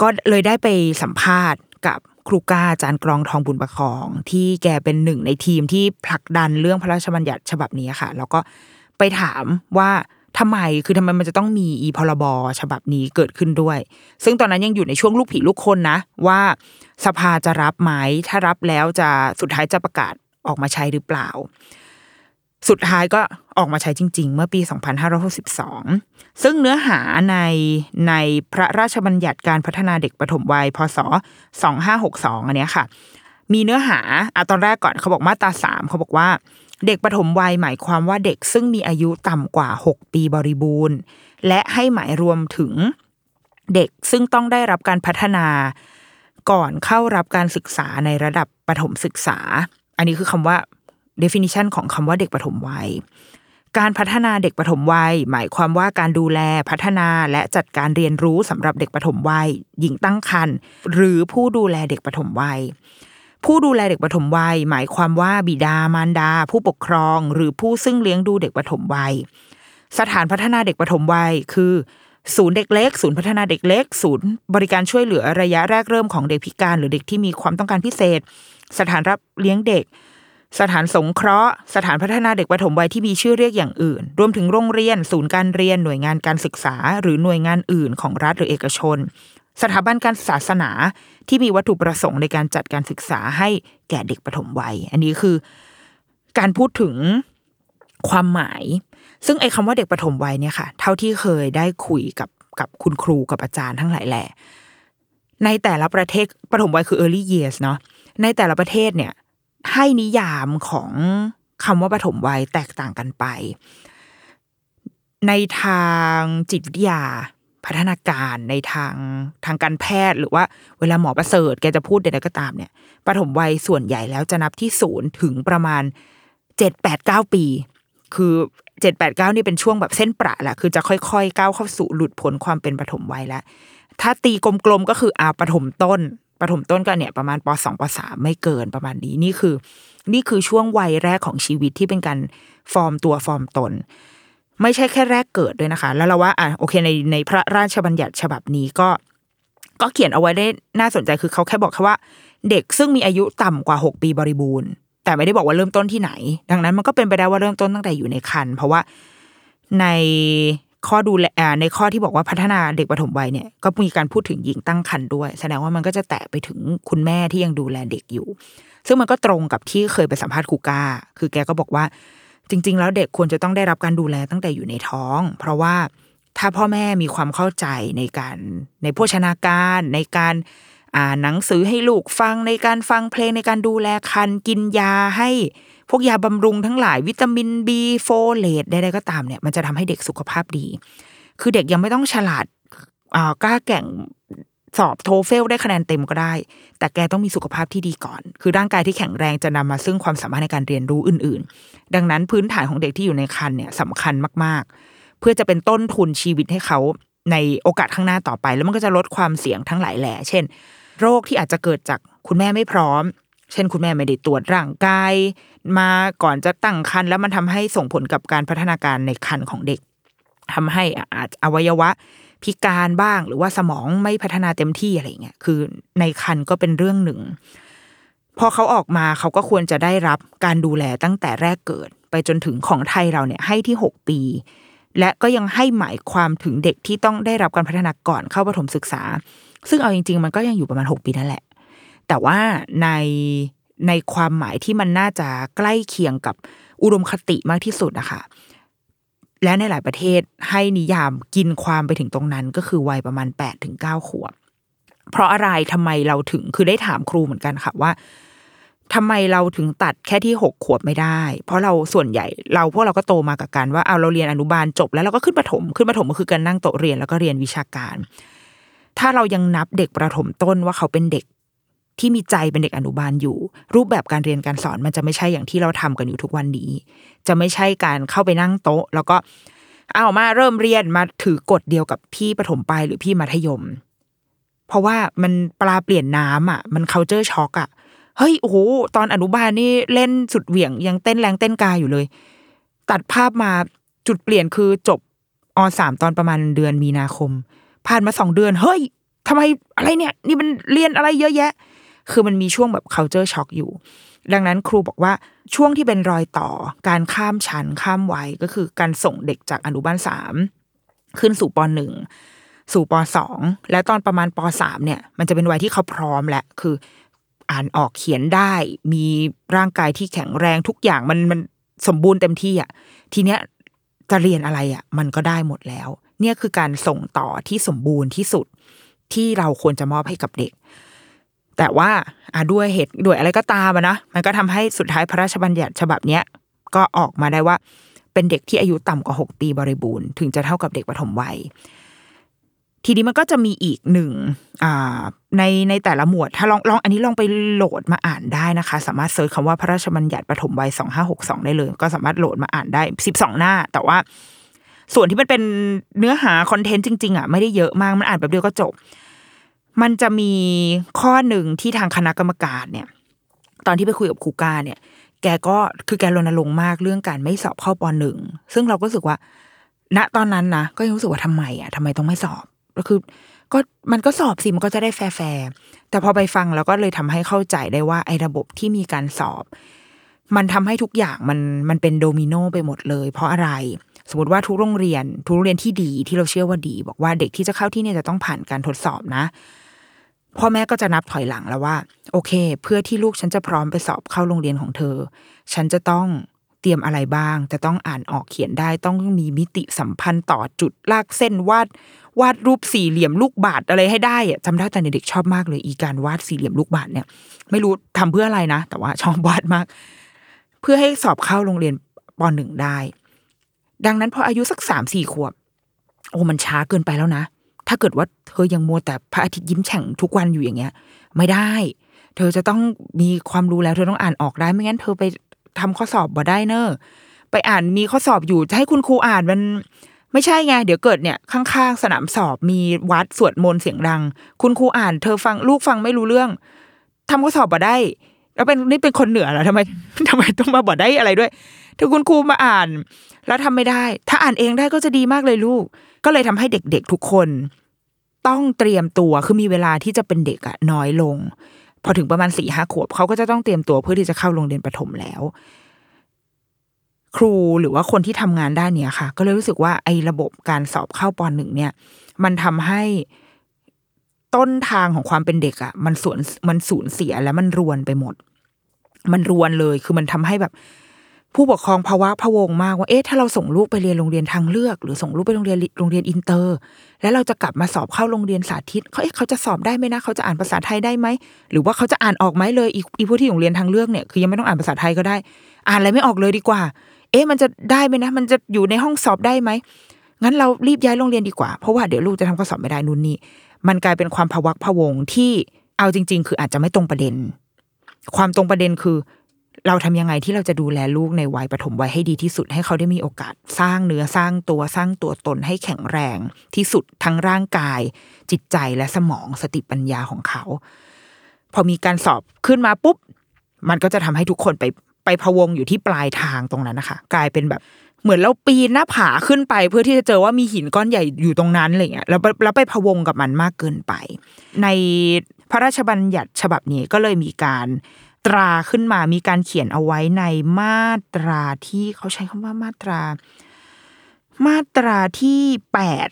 ก็เลยได้ไปสัมภาษณ์กับครูก้าอาจารย์กรองทองบุญประคอง ที่แกเป็นหนึ่งในทีมที่ผลักดันเรื่องพระราชบัญญัติฉบับนี้ค่ะ แล้วก็ไปถามว่า ทำไมคือทำไมมันจะต้องมีอีพรบฉบับนี้เกิดขึ้นด้วย ซึ่งตอนนั้นยังอยู่ในช่วงลูกผีลูกคนนะ ว่าสภาจะรับไหมถ้ารับแล้วจะสุดท้ายจะประกาศออกมาใช้หรือเปล่า สุดท้ายก็ออกมาใช้จริง ๆ เมื่อปี 2562 ซึ่งเนื้อหาในในพระราชบัญญัติการพัฒนาเด็กปฐมวัยพศ 2562 อันเนี้ยค่ะ มีเนื้อหาอะตอนแรกก่อนเขาบอกมาตราสามเขาบอกว่า เด็กปฐมวัยหมายความว่าเด็กซึ่งมีอายุต่ำกว่า 6 ปีบริบูรณ์ และให้หมายรวมถึงเด็กซึ่งต้องได้รับการพัฒนา ก่อนเข้ารับการศึกษาในระดับประถมศึกษา อันนี้คือคำว่า definition ของคำว่าเด็กปฐมวัย การพัฒนาเด็กปฐมวัย หมายความว่าการดูแลพัฒนาและจัดการเรียนรู้สำหรับเด็กปฐมวัย หญิงตั้งครรภ์หรือผู้ดูแลเด็กปฐมวัย ผู้ดูแลเด็กปฐมวัย หมายความว่าบิดามารดา ผู้ปกครอง หรือผู้ซึ่งเลี้ยงดูเด็กปฐมวัย สถานพัฒนาเด็กปฐมวัยคือ ศูนย์เด็กเล็ก ศูนย์พัฒนาเด็กเล็ก ศูนย์บริการช่วยเหลือระยะแรกเริ่มของเด็กพิการ หรือเด็กที่มีความต้องการพิเศษ สถานรับเลี้ยงเด็ก สถานสงเคราะห์ สถานพัฒนาเด็กปฐมวัยที่มีชื่อเรียกอย่างอื่น รวมถึงโรงเรียน ศูนย์การเรียนหน่วยงานการศึกษา หรือหน่วยงานอื่นของรัฐหรือเอกชน สถาบันการศาสนาที่มีวัตถุประสงค์ในการจัดการศึกษาให้แก่เด็กปฐมวัย อันนี้คือการพูดถึงความหมาย ซึ่งไอ้คำว่าเด็กปฐมวัยเนี่ยค่ะ เท่าที่เคยได้คุยกับกับคุณครูกับอาจารย์ทั้งหลายแหล่ในแต่ละประเทศปฐมวัยคือ early years เนาะในแต่ละประเทศเนี่ยให้นิยามของคำว่าปฐมวัยแตกต่างกันไป ในทางจิตวิทยา พัฒนาการในทางทางการแพทย์ หรือว่าเวลาหมอประเสริฐแกจะพูดใดๆก็ตามเนี่ยปฐมวัยส่วนใหญ่แล้วจะนับที่ศูนย์ถึงประมาณเจ็ดแปดเก้าปี คือเจ็ดแปดเก้านี่เป็นช่วงแบบเส้นประแหละคือจะค่อยๆก้าวเข้าสู่หลุดพ้นความเป็นปฐมวัยแล้วถ้าตีกลมๆก็คืออาปฐมต้นปฐมต้นก็เนี่ยประมาณปสองปสามไม่เกินประมาณนี้นี่คือ นี่คือช่วงวัยแรกของชีวิตที่เป็นการฟอร์มตัวฟอร์มตน ไม่ใช่แค่แรกเกิดด้วยนะคะ แล้วเราว่าอะโอเคในในพระราชบัญญัติฉบับนี้ก็ ก็เขียนเอาไว้ได้น่าสนใจคือเขาแค่บอกแค่ว่า เด็กซึ่งมีอายุต่ำกว่าหกปีบริบูรณ์ แต่ไม่ได้บอกว่าเริ่มต้นที่ไหน ดังนั้นมันก็เป็นไปได้ว่าเริ่มต้นตั้งแต่อยู่ในครรภ์เพราะว่าในข้อดูแลอ่าในข้อที่บอกว่าพัฒนาเด็กปฐมวัยเนี่ยก็มีการพูดถึงหญิงตั้งครรภ์ด้วย แสดงว่ามันก็จะแตะไปถึงคุณแม่ที่ยังดูแลเด็กอยู่ ซึ่งมันก็ตรงกับที่เคยไปสัมภาษณ์ครูก้า คือแกก็บอกว่า จริง ๆ แล้วเด็กควรจะต้องได้รับการดูแลตั้งแต่อยู่ในท้อง เพราะว่าถ้าพ่อแม่มีความเข้าใจในการในโภชนาการในการอ่านหนังสือให้ลูกฟังในการฟังเพลงในการดูแลครรภ์กินยาให้พวกยาบำรุงทั้งหลายวิตามินบี folate ใดๆก็ตามเนี่ยมันจะทำให้เด็กสุขภาพดี คือเด็กยังไม่ต้องฉลาดอ่ากล้าเก่ง สอบ TOEFL ได้คะแนนเต็มก็ได้ แต่แกต้องมีสุขภาพที่ดีก่อน คือร่างกายที่แข็งแรงจะนำมาซึ่งความสามารถในการเรียนรู้อื่น ๆ ดังนั้นพื้นฐานของเด็กที่อยู่ในครรภ์เนี่ยสำคัญมาก ๆ เพื่อจะเป็นต้นทุนชีวิตให้เขาในโอกาสข้างหน้าต่อไป แล้วมันก็จะลดความเสี่ยงทั้งหลายแหล่เช่น โรคที่อาจจะเกิดจากคุณแม่ไม่พร้อม เช่น คุณแม่ไม่ได้ตรวจร่างกาย มาก่อนจะตั้งครรภ์แล้วมันทำให้ส่งผลกับการพัฒนาการในครรภ์ของเด็กทำให้อาจอวัยวะ พิการบ้าง หรือว่าสมองไม่พัฒนาเต็มที่อะไรเงี้ยคือในครรภ์ก็เป็นเรื่องหนึ่ง พอเขาออกมาเขาก็ควรจะได้รับการดูแลตั้งแต่แรกเกิด ไปจนถึงของไทยเราเนี่ยให้ที่หกปี และก็ยังให้หมายความถึงเด็กที่ต้องได้รับการพัฒนาก่อนเข้าประถมศึกษา ซึ่งเอาจริง ๆ มันก็ยังอยู่ประมาณหกปีนั่นแหละ แต่ว่าในในความหมายที่มันน่าจะใกล้เคียงกับอุดมคติมากที่สุดนะคะ และในหลายประเทศให้นิยามกินความไปถึงตรงนั้นก็คือวัยประมาณแปดถึงเก้าขวบ เพราะอะไรทำไมเราถึงคือได้ถามครูเหมือนกันค่ะว่าทำไมเราถึงตัดแค่ที่หกขวบไม่ได้ เพราะเราส่วนใหญ่เราพวกเราก็โตมากับการว่าเอาเราเรียนอนุบาลจบแล้วเราก็ขึ้นประถมขึ้นประถมก็คือการนั่งโต๊ะเรียนแล้วก็เรียนวิชาการ ถ้าเรายังนับเด็กประถมต้นว่าเขาเป็นเด็ก ที่มีใจเป็นเด็กอนุบาลอยู่ รูปแบบการเรียนการสอนมันจะไม่ใช่อย่างที่เราทำกันอยู่ทุกวันนี้ จะไม่ใช่การเข้าไปนั่งโต๊ะ แล้วก็เอามาเริ่มเรียนมาถือกฎเดียวกับพี่ประถมปลายหรือพี่มัธยม เพราะว่ามันปลาเปลี่ยนน้ำอะ มัน culture shock อะเฮ้ยโอ้โหตอนอนุบาลนี่เล่นสุดเหวี่ยงยังเต้นแรงเต้นกายอยู่เลย ตัดภาพมาจุดเปลี่ยนคือจบอสามตอนประมาณเดือนมีนาคม ผ่านมาสองเดือน เฮ้ยทำไมอะไรเนี่ย นี่มันเรียนอะไรเยอะแยะ คือมันมีช่วงแบบ culture shock อยู่ ดังนั้นครูบอกว่าช่วงที่เป็นรอยต่อการข้ามชั้นข้ามวัยก็คือการส่งเด็กจากอนุบาลสามขึ้นสู่ปหนึ่งสู่ปสองและตอนประมาณปสามเนี่ย มันจะเป็นวัยที่เขาพร้อมแหล้วคือ อ่านออกเขียนได้ มีร่างกายที่แข็งแรงทุกอย่างมันมันสมบูรณ์เต็มที่อะทีเนี้ยจะเรียนอะไรอะ มันก็ได้หมดแล้ว เนี่ยคือการส่งต่อที่สมบูรณ์ที่สุดที่เราควรจะมอบให้กับเด็ก แต่ว่าด้วยเหตุด้วยอะไรก็ตามนะมันก็ทำให้สุดท้ายพระราชบัญญัติฉบับเนี้ยก็ออกมาได้ว่าเป็นเด็กที่อายุต่ำกว่าหกปีบริบูรณ์ถึงจะเท่ากับเด็กปฐมวัย ทีนี้มันก็จะมีอีกหนึ่งในในแต่ละหมวด ถ้าลองลองอันนี้ลองไปโหลดมาอ่านได้นะคะ สามารถเซิร์ชคำว่าพระราชบัญญัติปฐมวัยสองห้าหกสองได้เลย ก็สามารถโหลดมาอ่านได้สิบสองหน้า แต่ว่าส่วนที่มันเป็นเนื้อหาคอนเทนต์จริงๆอะไม่ได้เยอะมากมันอ่านแบบเดียวก็จบ มันจะมีข้อหนึ่งที่ทางคณะกรรมการเนี่ย ตอนที่ไปคุยกับครูกาเนี่ย แกก็คือแกรณรงค์มากเรื่องการไม่สอบเข้าปหนึ่งซึ่งเราก็รู้สึกว่า ณตอนนั้นนะก็ยังรู้สึกว่าทำไมอะทำไมต้องไม่สอบก็คือก็มันก็สอบสิมันก็จะได้แฟร์แต่พอไปฟังแล้วก็เลยทำให้เข้าใจได้ว่าไอ้ระบบที่มีการสอบ มันทำให้ทุกอย่างมันมันเป็นโดมิโนไปหมดเลย เพราะอะไร สมมติว่าทุกโรงเรียน ทุกโรงเรียนที่ดีที่เราเชื่อว่าดี บอกว่าเด็กที่จะเข้าที่เนี่ยจะต้องผ่านการทดสอบนะ พ่อแม่ก็จะนับถอยหลังแล้วว่า โอเค เพื่อที่ลูกฉันจะพร้อมไปสอบเข้าโรงเรียนของเธอ ฉันจะต้องเตรียมอะไรบ้าง จะต้องอ่านออกเขียนได้ ต้องมีมิติสัมพันธ์ต่อจุดลากเส้นวาดวาดรูปสี่เหลี่ยมลูกบาศก์อะไรให้ได้อะจำได้ตอนเด็กชอบมากเลยอีการวาดสี่เหลี่ยมลูกบาศก์เนี่ย ไม่รู้ทำเพื่ออะไรนะ แต่ว่าชอบวาดมาก เพื่อให้สอบเข้าโรงเรียนปหนึ่งได้ ดังนั้นพออายุสักสามสี่ขวบ โอ้มันช้าเกินไปแล้วนะ ถ้าเกิดว่าเธอยังมัวแต่พระอาทิตย์ยิ้มแฉ่งทุกวันอยู่อย่างเงี้ย ไม่ได้ เธอจะต้องมีความรู้แล้ว เธอต้องอ่านออกได้ไม่งั้น เธอไปทำข้อสอบบ่ได้เนอะไปอ่านมีข้อสอบอยู่จะให้คุณครูอ่านมันไม่ใช่ไง เดี๋ยวเกิดเนี่ยข้างๆ สนามสอบมีวัดสวดมนต์เสียงดัง คุณครูอ่าน เธอฟังลูกฟังไม่รู้เรื่องทำข้อสอบบ่ได้ แล้วเป็นนี่เป็นคนเหนือเหรอทำไมทำไมต้องมาบ่ได้อะไรด้วย ถ้าคุณครูมาอ่าน แล้วทำไม่ได้ ถ้าอ่านเองได้ก็จะดีมากเลยลูก ก็เลยทำให้เด็กๆทุกคน ต้องเตรียมตัวคือมีเวลาที่จะเป็นเด็กอะน้อยลง พอถึงประมาณสี่ห้าขวบเขาก็จะต้องเตรียมตัวเพื่อที่จะเข้าโรงเรียนประถมแล้ว ครูหรือว่าคนที่ทำงานด้านเนี้ยค่ะ ก็เลยรู้สึกว่าไอ้ระบบการสอบเข้าปหนึ่งเนี่ย มันทำให้ต้นทางของความเป็นเด็กอะมันสูญมันสูญเสียแล้วมันรวนไปหมด มันรวนเลยคือมันทำให้แบบ ผู้ปกครองพะว้าพะวังมากว่าเอ๊ะถ้าเราส่งลูกไปเรียนโรงเรียนทางเลือก หรือส่งลูกไปโรงเรียนโรงเรียนอินเตอร์ แล้วเราจะกลับมาสอบเข้าโรงเรียนสาธิตเขาเอ๊ะเขาจะสอบได้ไหมนะเขาจะอ่านภาษาไทยได้ไหมหรือว่าเขาจะอ่านออกไหมเลยอีอีผู้ที่โรงเรียนทางเลือกเนี่ยคือยังไม่ต้องอ่านภาษาไทยก็ได้ อ่านอะไรไม่ออกเลยดีกว่า เอ๊ะมันจะได้ไหมนะ มันจะอยู่ในห้องสอบได้ไหมงั้นเรารีบย้ายโรงเรียนดีกว่าเพราะว่าเดี๋ยวลูกจะทำข้อสอบไม่ได้นู่นนี่มันกลายเป็นความพะวักพะวงที่เอาจริง ๆ คืออาจจะไม่ตรงประเด็น ความตรงประเด็นคือ เราทำยังไงที่เราจะดูแลลูกในวัยปฐมวัยให้ดีที่สุด ให้เขาได้มีโอกาสสร้างเนื้อสร้างตัวสร้างตัวตนให้แข็งแรงที่สุดทั้งร่างกาย จิตใจและสมองสติปัญญาของเขา พอมีการสอบขึ้นมาปุ๊บ มันก็จะทำให้ทุกคนไปไปพะวงอยู่ที่ปลายทางตรงนั้นนะคะ กลายเป็นแบบเหมือนเราปีนหน้าผาขึ้นไป เพื่อที่จะเจอว่ามีหินก้อนใหญ่อยู่ตรงนั้นอะไรเงี้ยแล้วแล้วไปพะวงกับมันมากเกินไป ในพระราชบัญญัติฉบับนี้ก็เลยมีการ ตราขึ้นมามีการเขียนเอาไว้ในมาตราที่เขาใช้คำว่ามาตรา มาตราที่แปด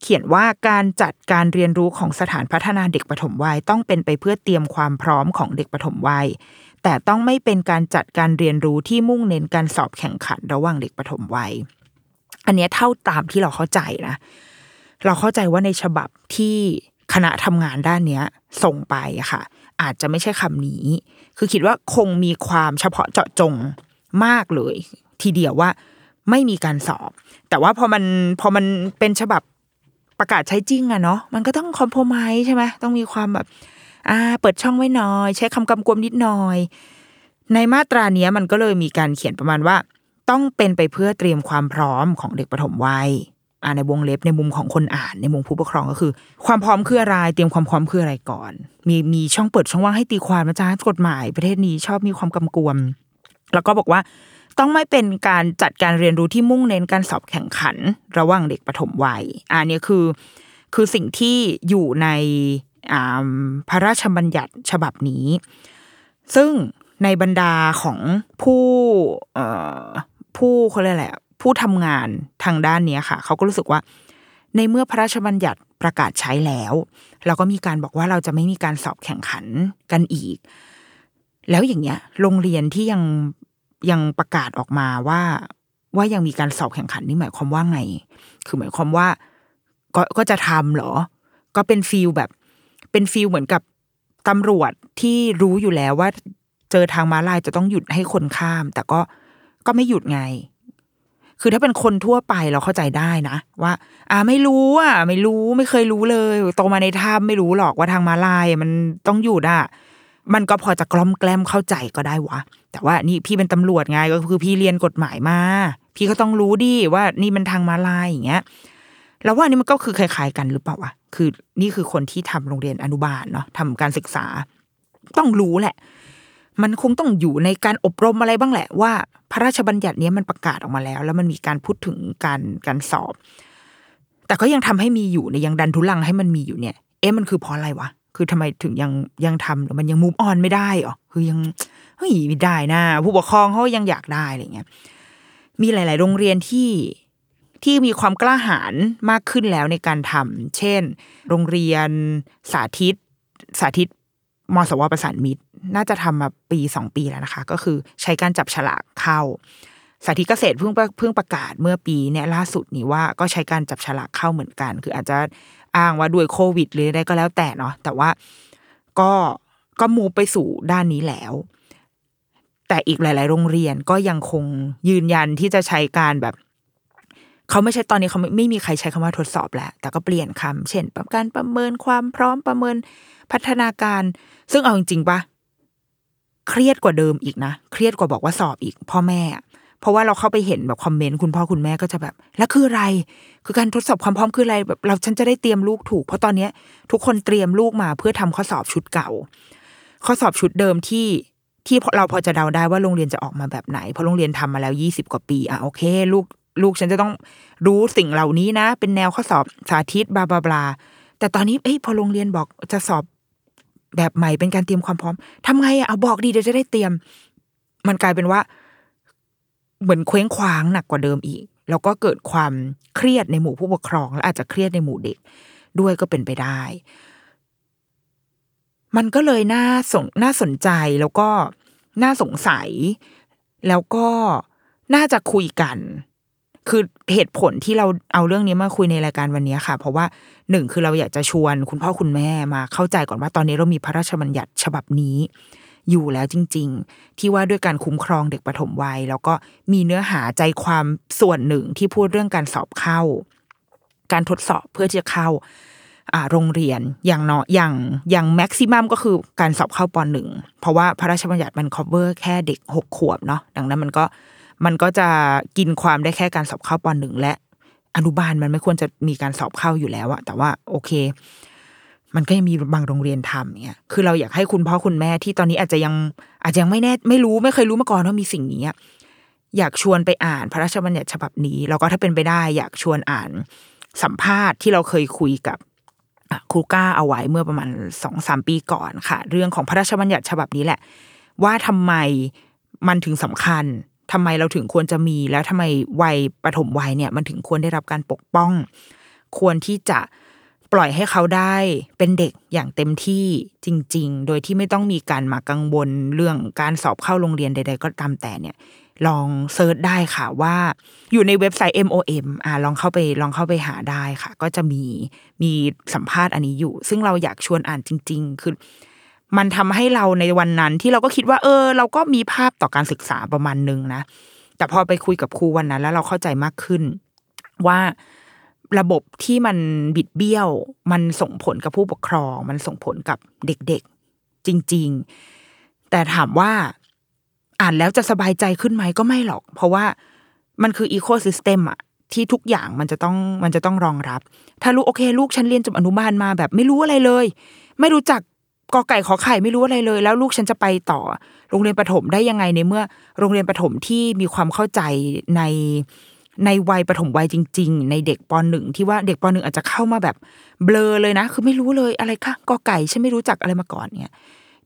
เขียนว่าการจัดการเรียนรู้ของสถานพัฒนาเด็กปฐมวัยต้องเป็นไปเพื่อเตรียมความพร้อมของเด็กปฐมวัย แต่ต้องไม่เป็นการจัดการเรียนรู้ที่มุ่งเน้นการสอบแข่งขันระหว่างเด็กปฐมวัย อันเนี้ยเท่าตามที่เราเข้าใจนะ เราเข้าใจว่าในฉบับที่คณะทำงานด้านเนี้ยส่งไปอะค่ะ อาจจะไม่ใช่คำนี้ คือคิดว่าคงมีความเฉพาะเจาะจงมากเลย ทีเดียวว่าไม่มีการสอบ แต่ว่าพอมันพอมันเป็นฉบับประกาศใช้จริงอะเนาะมันก็ต้องคอมโพมไใช่ไหมต้องมีความแบบ อ่า เปิดช่องไว้หน่อย ใช้คำกำกวมนิดหน่อย ในมาตราเนี้ยมันก็เลยมีการเขียนประมาณว่า ต้องเป็นไปเพื่อเตรียมความพร้อมของเด็กปฐมวัย อ่าในวงเล็บในมุมของคนอ่านในมุมผู้ปกครองก็คือ ความพร้อมคืออะไรเตรียมความพร้อมคืออะไรก่อน มีมีช่องเปิดช่องว่างให้ตีความนะจ๊ะกฎหมายประเทศนี้ชอบมีความกำกวม แล้วก็บอกว่าต้องไม่เป็นการจัดการเรียนรู้ที่มุ่งเน้นการสอบแข่งขัน ระหว่างเด็กปฐมวัยอันนี้คือ คือสิ่งที่อยู่ในพระราชบัญญัติฉบับนี้ ซึ่งในบรรดาของผู้ผู้เขาเรียกอะไร ผู้ทำงานทางด้านนี้ค่ะ เขาก็รู้สึกว่า ในเมื่อพระราชบัญญัติประกาศใช้แล้ว เราก็มีการบอกว่าเราจะไม่มีการสอบแข่งขันกันอีก แล้วอย่างเงี้ย โรงเรียนที่ยังยังประกาศออกมาว่าว่ายังมีการสอบแข่งขันนี่หมายความว่าไง คือหมายความว่า ก็ก็จะทำเหรอ ก็เป็นฟีลแบบ เป็นฟีลเหมือนกับตำรวจที่รู้อยู่แล้วว่า เจอทางม้าลายจะต้องหยุดให้คนข้าม แต่ก็ก็ไม่หยุดไง คือถ้าเป็นคนทั่วไปเราเข้าใจได้นะว่า อ่าไม่รู้อะไม่รู้ไม่เคยรู้เลยโตมาในถ้ำไม่รู้หรอกว่าทางมาลายมันต้องหยุดอะมันก็พอจะกล้อมแกล้มเข้าใจก็ได้วะ แต่ว่านี่พี่เป็นตำรวจไงก็คือพี่เรียนกฎหมายมา พี่ก็ต้องรู้ดิว่านี่มันทางมาลายอย่างเงี้ยแล้วว่านี่มันก็คือคล้ายๆกันหรือเปล่าวะคือนี่คือคนที่ทำโรงเรียนอนุบาลเนาะทำการศึกษา ต้องรู้แหละ มันคงต้องอยู่ในการอบรมอะไรบ้างแหละว่า พระราชบัญญัตินี้มันประกาศออกมาแล้ว แล้วมันมีการพูดถึงการการสอบ แต่ก็ยังทำให้มีอยู่เนี่ยยังดันทุลังให้มันมีอยู่เนี่ย เอ๊ะมันคือเพราะอะไรวะคือทำไมถึงยังยังทำหรือมันยังมูฟออนไม่ได้หรอคือยังเฮ้ยไม่ได้นะผู้ปกครองเขายังอยากได้อะไรเงี้ยมีหลาย ๆ โรงเรียนที่ที่มีความกล้าหาญมากขึ้นแล้วในการทำเช่น โรงเรียนสาธิตสาธิต มสวประสานมิตร น่าจะทำมาปีสองปีแล้วนะคะ ก็คือใช้การจับฉลากเข้าสาธิตเกษตรเพิ่งเพิ่งประกาศเมื่อปีเนี่ยล่าสุดนี้ว่าก็ใช้การจับฉลากเข้าเหมือนกัน คืออาจจะอ้างว่าด้วยโควิด หรืออะไรก็แล้วแต่เนาะแต่ว่าก็ก็มูไปสู่ด้านนี้แล้ว แต่อีกหลาย ๆ โรงเรียนก็ยังคงยืนยันที่จะใช้การแบบเขาไม่ใช่ตอนนี้เขาไม่ไม่มีใครใช้คำว่าทดสอบแล้วแต่ก็เปลี่ยนคำเช่นการประเมินความพร้อมประเมิน พัฒนาการ ซึ่งเอาจริงๆปะเครียดกว่าเดิมอีกนะ เครียดกว่าบอกว่าสอบอีก พ่อแม่ เพราะว่าเราเข้าไปเห็นแบบคอมเมนต์คุณพ่อคุณแม่ก็จะแบบ แล้วคืออะไร คือการทดสอบความพร้อมคืออะไรแบบเราฉันจะได้เตรียมลูกถูก เพราะตอนเนี้ย ทุกคนเตรียมลูกมาเพื่อทำข้อสอบชุดเก่า ข้อสอบชุดเดิมที่ที่เราพอจะเดาได้ว่าโรงเรียนจะออกมาแบบไหน เพราะโรงเรียนทำมาแล้วยี่สิบกว่าปีอะโอเค ลูกลูกฉันจะต้องรู้สิ่งเหล่านี้นะ เป็นแนวข้อสอบสาธิตบลาบลาบลาแต่ตอนนี้เอ้ยพอโรงเรียนบอกจะสอบ แบบใหม่เป็นการเตรียมความพร้อมทำไงอะเอาบอกดีเดี๋ยวจะได้เตรียม มันกลายเป็นว่า เหมือนเคว้งคว้างหนักกว่าเดิมอีก แล้วก็เกิดความเครียดในหมู่ผู้ปกครอง และอาจจะเครียดในหมู่เด็กด้วยก็เป็นไปได้ มันก็เลยน่าสนน่าสนใจแล้วก็น่าสงสัย แล้วก็น่าจะคุยกัน คือเหตุผลที่เราเอาเรื่องนี้มาคุยในรายการวันนี้ค่ะ เพราะว่าหนึ่งคือเราอยากจะชวนคุณพ่อคุณแม่มาเข้าใจก่อนว่าตอนนี้เรามีพระราชบัญญัติฉบับนี้อยู่แล้วจริง ๆ ที่ว่าด้วยการคุ้มครองเด็กปฐมวัย แล้วก็มีเนื้อหาใจความส่วนหนึ่งที่พูดเรื่องการสอบเข้า การทดสอบเพื่อที่จะเข้าโรงเรียนอย่างเนาะอย่างอย่างแม็กซิมัมก็คือการสอบเข้าปหนึ่งเพราะว่าพระราชบัญญัติมัน cover แค่เด็กหกขวบเนาะดังนั้นมันก็ มันก็จะกินความได้แค่การสอบเข้าปหนึ่งและ อนุบาลมันไม่ควรจะมีการสอบเข้าอยู่แล้วอะแต่ว่าโอเค มันก็ยังมีบางโรงเรียนทำเนี่ย คือเราอยากให้คุณพ่อคุณแม่ที่ตอนนี้อาจจะยังอาจจะยังไม่แน่ไม่รู้ไม่เคยรู้มาก่อนว่ามีสิ่งนี้อยากชวนไปอ่านพระราชบัญญัติฉบับนี้ แล้วก็ถ้าเป็นไปได้ อยากชวนอ่านสัมภาษณ์ที่เราเคยคุยกับครูก้าเอาไว้เมื่อประมาณสองสามปีก่อนค่ะ เรื่องของพระราชบัญญัติฉบับนี้แหละ ว่าทำไมมันถึงสำคัญ ทำไมเราถึงควรจะมี แล้วทำไมวัยปฐมวัยเนี่ย มันถึงควรได้รับการปกป้อง ควรที่จะปล่อยให้เขาได้เป็นเด็กอย่างเต็มที่จริง ๆ โดยที่ไม่ต้องมีการมากังวลเรื่องการสอบเข้าโรงเรียนใด ๆ ก็ตามแต่เนี่ยลองเซิร์ชได้ค่ะว่าอยู่ในเว็บไซต์ MOM อ่าลองเข้าไปลองเข้าไปหาได้ค่ะ ก็จะมีมีสัมภาษณ์อันนี้อยู่ ซึ่งเราอยากชวนอ่านจริง ๆ คือ มันทำให้เราในวันนั้นที่เราก็คิดว่า เออ เราก็มีภาพต่อการศึกษาประมาณนึงนะแต่พอไปคุยกับครูวันนั้น แล้วเราเข้าใจมากขึ้น ว่าระบบที่มันบิดเบี้ยว มันส่งผลกับผู้ปกครอง มันส่งผลกับเด็กๆ จริง ๆ แต่ถามว่าอ่านแล้วจะสบายใจขึ้นไหมก็ไม่หรอก เพราะว่ามันคืออีโคซิสเต็มอะที่ทุกอย่างมันจะต้องมันจะต้องรองรับ ถ้าลูกโอเค ลูกฉันเรียนจบอนุบาลมาแบบไม่รู้อะไรเลย ไม่รู้จัก กอไก่ขอไข่ไม่รู้อะไรเลย แล้วลูกฉันจะไปต่อ โรงเรียนประถมได้ยังไงในเมื่อ โรงเรียนประถมที่มีความเข้าใจในในวัยประถมวัยจริง ๆ ในเด็กปหนึ่งที่ว่าเด็กปหนึ่งอาจจะเข้ามาแบบเบลอเลยนะ คือไม่รู้เลยอะไรคะกอไก่ฉันไม่รู้จักอะไรมาก่อนเนี่ย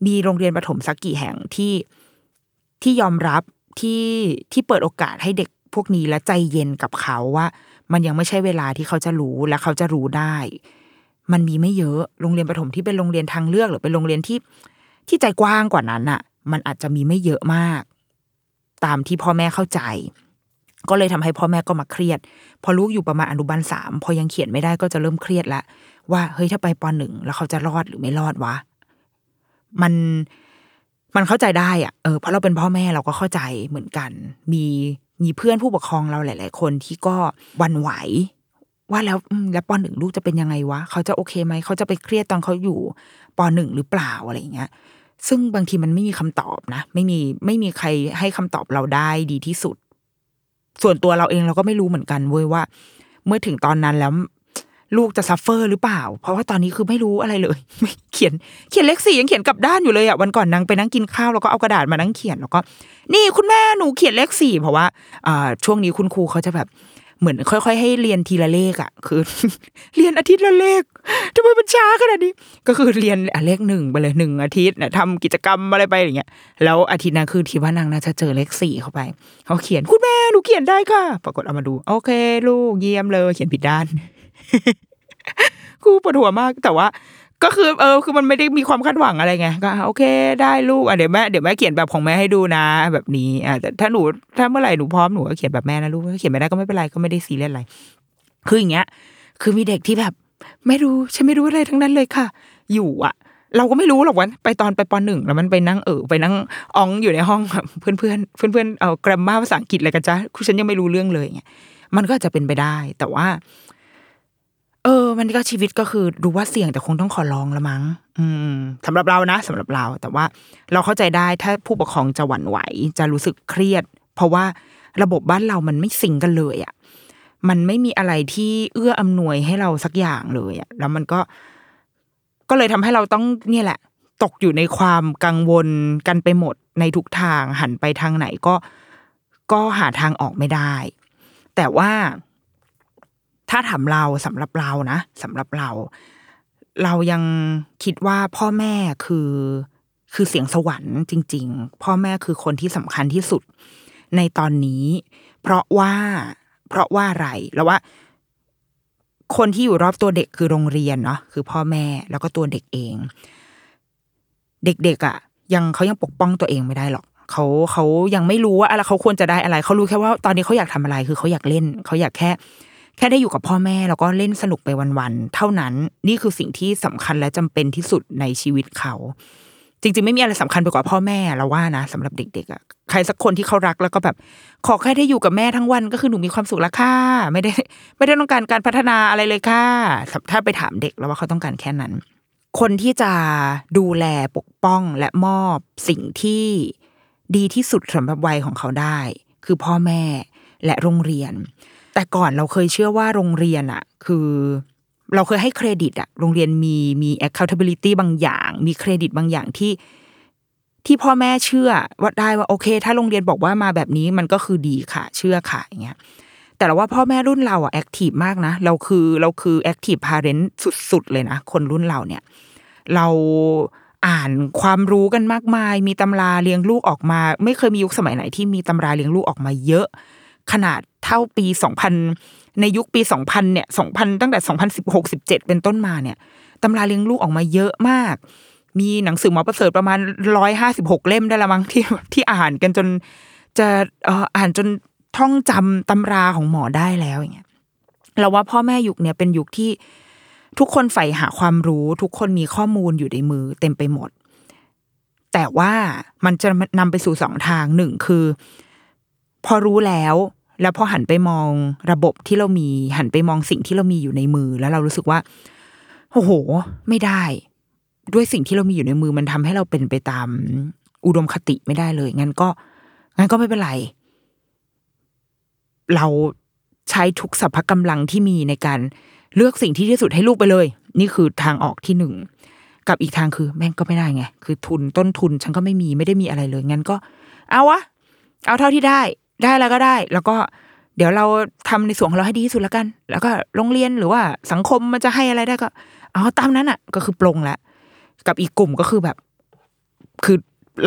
มีโรงเรียนประถมสักกี่แห่งที่ที่ยอมรับที่ที่เปิดโอกาสให้เด็กพวกนี้และใจเย็นกับเขาว่า มันยังไม่ใช่เวลาที่เขาจะรู้และเขาจะรู้ได้ มันมีไม่เยอะโรงเรียนประถมที่เป็นโรงเรียนทางเลือกหรือเป็นโรงเรียนที่ที่ใจกว้างกว่านั้นอะมันอาจจะมีไม่เยอะมาก ตามที่พ่อแม่เข้าใจ ก็เลยทำให้พ่อแม่ก็มาเครียด พอลูกอยู่ประมาณอนุบาลสามพอยังเขียนไม่ได้ก็จะเริ่มเครียดละว่าเฮ้ยถ้าไปปหนึ่งแล้วเขาจะรอดหรือไม่รอดวะมันมันเข้าใจได้อะเออเพราะเราเป็นพ่อแม่เราก็เข้าใจเหมือนกัน มีมีเพื่อนผู้ปกครองเราหลาย ๆ คนที่ก็วันไหว ว่าแล้วแล้วปหนึ่งลูกจะเป็นยังไงวะ เขาจะโอเคไหม เขาจะไปเครียดตอนเขาอยู่ปหนึ่งหรือเปล่าอะไรอย่างเงี้ย ซึ่งบางทีมันไม่มีคำตอบนะ ไม่มีไม่มีใครให้คำตอบเราได้ดีที่สุด ส่วนตัวเราเองเราก็ไม่รู้เหมือนกันเว้ยว่า เมื่อถึงตอนนั้นแล้วลูกจะ suffer หรือเปล่า เพราะว่าตอนนี้คือไม่รู้อะไรเลยเขียน เขียนเลขสี่ยังเขียนกลับด้านอยู่เลยอะวันก่อนนางไปนั่งกินข้าวแล้วก็เอากระดาษมานั่งเขียนแล้วก็ นี่คุณแม่หนูเขียนเลขสี่เพราะว่าช่วงนี้คุณครูเขาจะแบบ เหมือนค่อย ๆ ให้เรียนทีละเลขอะ คือ เรียนอาทิตย์ละเลขทำไมมันช้าขนาดนี้ ก็คือเรียนเลขหนึ่งไปเลยหนึ่งอาทิตย์นะทำกิจกรรมอะไรไปอย่างเงี้ย แล้วอาทิตย์นั้นคือทีว่านางน่าจะเจอเลขสี่เข้าไปเขาเขียนคุณแม่หนูเขียนได้ค่ะ ปรากฏเอามาดู โอเค ลูกเยี่ยมเลย เขียนผิดด้านครูปวดหัวมากแต่ว่า ก็คือเออคือมันไม่ได้มีความคาดหวังอะไรไงก็โอเคได้ลูกอะเดี๋ยวแม่เดี๋ยวแม่เขียนแบบของแม่ให้ดูนะ แบบนี้อะแต่ถ้าหนูถ้าเมื่อไหร่หนูพร้อมหนูก็เขียนแบบแม่นะลูกถ้าเขียนไม่ได้ก็ไม่เป็นไรก็ไม่ได้ซีเรียสอะไรคืออย่างเงี้ย คือมีเด็กที่แบบ ไม่รู้ฉันไม่รู้อะไรทั้งนั้นเลยค่ะ อยู่อะ เราก็ไม่รู้หรอกว่าไปตอนไปปหนึ่งแล้วมันไปนั่งเออไปนั่งอองอยู่ในห้องแบบเพื่อนเพื่อนเพื่อนเพื่อนเอากราฟมาภาษาอังกฤษอะไรกันจ้ะคือฉันยังไม่รู้เรื่องเลยเงี้ยมันก็จจะเป็นไปได้ แต่ว่า เออ มันก็ชีวิตก็คือดูว่าเสี่ยงแต่คงต้องขอลองละมั้ง อืมสำหรับเรานะสำหรับเรา แต่ว่าเราเข้าใจได้ถ้าผู้ปกครองจะหวั่นไหว จะรู้สึกเครียด เพราะว่าระบบบ้านเรามันไม่สิงกันเลยอะมันไม่มีอะไรที่เอื้ออำนวยให้เราสักอย่างเลยอะแล้วมันก็ ก็เลยทำให้เราต้องเนี่ยแหละ ตกอยู่ในความกังวลกันไปหมดในทุกทางหันไปทางไหนก็ก็หาทางออกไม่ได้ แต่ว่า ถ้าถามเราสำหรับเรานะสำหรับเรา เรายังคิดว่าพ่อแม่คือคือเสียงสวรรค์จริง ๆ พ่อแม่คือคนที่สำคัญที่สุดในตอนนี้ เพราะว่า เพราะว่าอะไรแล้วว่า คนที่อยู่รอบตัวเด็กคือโรงเรียนเนาะคือพ่อแม่แล้วก็ตัวเด็กเอง เด็กๆอะ่ะ ยังเขายังปกป้องตัวเองไม่ได้หรอกเขาเขายังไม่รู้ว่าอะไรเขาควรจะได้อะไร เขารู้แค่ว่าตอนนี้เขาอยากทำอะไรคือเขาอยากเล่น เขาอยากแค่ แค่ได้อยู่กับพ่อแม่แล้วก็เล่นสนุกไปวันๆเท่านั้นนี่คือสิ่งที่สำคัญและจำเป็นที่สุดในชีวิตเขา จริง ๆ ไม่มีอะไรสำคัญไปกว่าพ่อแม่เราว่านะสำหรับเด็กๆอะใครสักคนที่เขารักแล้วก็แบบ ขอแค่ได้อยู่กับแม่ทั้งวันก็คือหนูมีความสุขล้วค่ะไม่ได้ ไม่ได้ต้องการการพัฒนาอะไรเลยค่ะถ้าไปถามเด็กแล้วว่าเขาต้องการแค่นั้น คนที่จะดูแลปกป้องและมอบสิ่งที่ดีที่สุดสำหรับวัยของเขาได้ คือพ่อแม่และโรงเรียน แต่ก่อนเราเคยเชื่อว่าโรงเรียนอะคือเราเคยให้เครดิตอะโรงเรียนมีมี accountability บางอย่าง มีเครดิตบางอย่างที่ ที่พ่อแม่เชื่อว่าได้ว่าโอเค ถ้าโรงเรียนบอกว่ามาแบบนี้มันก็คือดีค่ะ เชื่อค่ะอย่างเงี้ยแต่เราว่าพ่อแม่รุ่นเราอะ active มากนะเราคือเราคือ active parent สุดๆเลยนะคนรุ่นเราเนี่ย เราอ่านความรู้กันมากมาย มีตำราเลี้ยงลูกออกมา ไม่เคยมียุคสมัยไหนที่มีตำราเลี้ยงลูกออกมาเยอะ ขนาดเท่าปีสองพันในยุคปีสองพันเนี่ยสองพันตั้งแต่สองพันสิบหกสิบเจ็ดเป็นต้นมาเนี่ยตำราเลี้ยงลูกออกมาเยอะมาก มีหนังสือหมอประเสริฐประมาณร้อยห้าสิบหกเล่มได้ละมั้งที่ที่อ่านกันจนจะอ่ออ่านจนท่องจำตำราของหมอได้แล้วอย่างเงี้ยเราว่าพ่อแม่ยุคเนี่ยเป็นยุคที่ทุกคนใฝ่หาความรู้ ทุกคนมีข้อมูลอยู่ในมือเต็มไปหมด แต่ว่ามันจะนำไปสู่สองทางหนึ่งคือ พอรู้แล้ว แล้วพอหันไปมองระบบที่เรามี หันไปมองสิ่งที่เรามีอยู่ในมือ แล้วเรารู้สึกว่าโอ้โห ไม่ได้ ด้วยสิ่งที่เรามีอยู่ในมือมันทำให้เราเป็นไปตามอุดมคติไม่ได้เลย งั้นก็ งั้นก็ไม่เป็นไร เราใช้ทุกสรรพกำลังที่มีในการเลือกสิ่งที่ดีที่สุดให้ลูกไปเลย นี่คือทางออกที่หนึ่ง กับอีกทางคือ แม่งก็ไม่ได้ไง คือทุนต้นทุนฉันก็ไม่มีไม่ได้มีอะไรเลย งั้นก็ เอาวะ เอาเท่าที่ได้ ได้แล้วก็ได้ แล้วก็เดี๋ยวเราทำในส่วนของเราให้ดีที่สุดแล้วกัน แล้วก็โรงเรียนหรือว่าสังคมมันจะให้อะไรได้ก็ เอาตามนั้นอะ ก็คือปลงล้วกับอีกกลุ่มก็คือแบบ คือ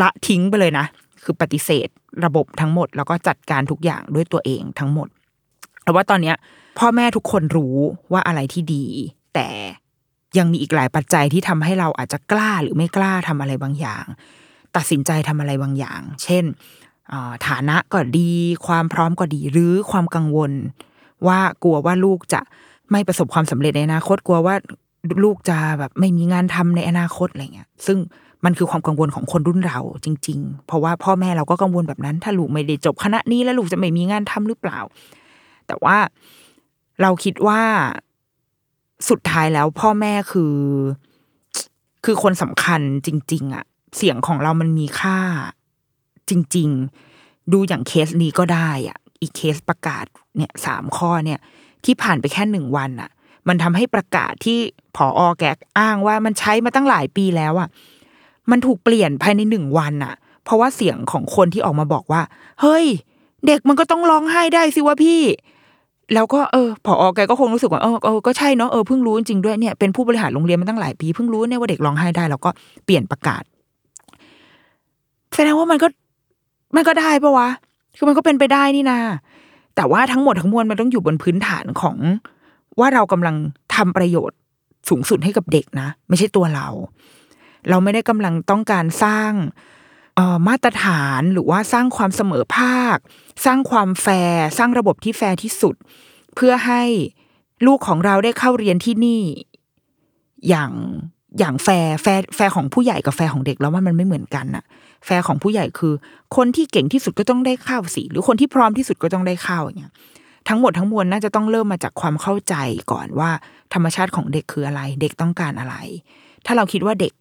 ละทิ้งไปเลยนะคือปฏิเสธระบบทั้งหมด แล้วก็จัดการทุกอย่างด้วยตัวเองทั้งหมดแต่ว่าตอนเนี้ย พ่อแม่ทุกคนรู้ว่าอะไรที่ดี แต่ยังมีอีกหลายปัจจัยที่ทำให้เราอาจจะกล้าหรือไม่กล้าทำอะไรบางอย่าง ตัดสินใจทำอะไรบางอย่าง เช่น ฐานะก็ดี ความพร้อมก็ดี หรือความกังวล ว่ากลัวว่าลูกจะไม่ประสบความสำเร็จในอนาคตกลัวว่าลูกจะแบบไม่มีงานทำในอนาคตอะไรเงี้ย ซึ่งมันคือความกังวลของคนรุ่นเราจริง ๆ เพราะว่าพ่อแม่เราก็กังวลแบบนั้น ถ้าลูกไม่ได้จบคณะนี้แล้วลูกจะไม่มีงานทำหรือเปล่า แต่ว่าเราคิดว่าสุดท้ายแล้วพ่อแม่คือ คือคนสำคัญจริง ๆอะเสียงของเรามันมีค่า จริง ๆ ดูอย่างเคสนี้ก็ได้อะ อีกเคสประกาศเนี่ยสามข้อเนี่ย ที่ผ่านไปแค่หนึ่งวันอะ มันทำให้ประกาศที่ผออแกอ้างว่ามันใช้มาตั้งหลายปีแล้วอะ มันถูกเปลี่ยนภายในหนึ่งวันอะ เพราะว่าเสียงของคนที่ออกมาบอกว่า เฮ้ย เด็กมันก็ต้องร้องไห้ได้สิวะพี่แล้วก็เออผอแกก็คงรู้สึกว่าเออเออก็ใช่เนาะเออเพิ่งรู้จริงด้วยเนี่ยเป็นผู้บริหารโรงเรียนมาตั้งหลายปีเพิ่งรู้เนี่ยว่าเด็กร้องไห้ได้ แล้วก็เปลี่ยนประกาศ แสดงว่ามันก็ มันก็ได้ปะวะ คือมันก็เป็นไปได้นี่นา แต่ว่าทั้งหมดทั้งมวลมันต้องอยู่บนพื้นฐานของว่าเรากำลังทำประโยชน์สูงสุดให้กับเด็กนะ ไม่ใช่ตัวเรา เราไม่ได้กำลังต้องการสร้างออมาตรฐานหรือว่าสร้างความเสมอภาค สร้างความแฟร์สร้างระบบที่แฟร์ที่สุด เพื่อให้ลูกของเราได้เข้าเรียนที่นี่ อย่างอย่าง fair fair fair ของผู้ใหญ่กับแฟร์ของเด็กเราว่ามันไม่เหมือนกันน่ะ แฟร์ของผู้ใหญ่คือ คนที่เก่งที่สุดก็ต้องได้เข้าสิหรือคนที่พร้อมที่สุดก็ต้องได้เข้าอย่างเงี้ยทั้งหมดทั้งมวลน่าจะต้องเริ่มมาจากความเข้าใจก่อนว่า ธรรมชาติของเด็กคืออะไร เด็กต้องการอะไร ถ้าเราคิดว่าเด็ก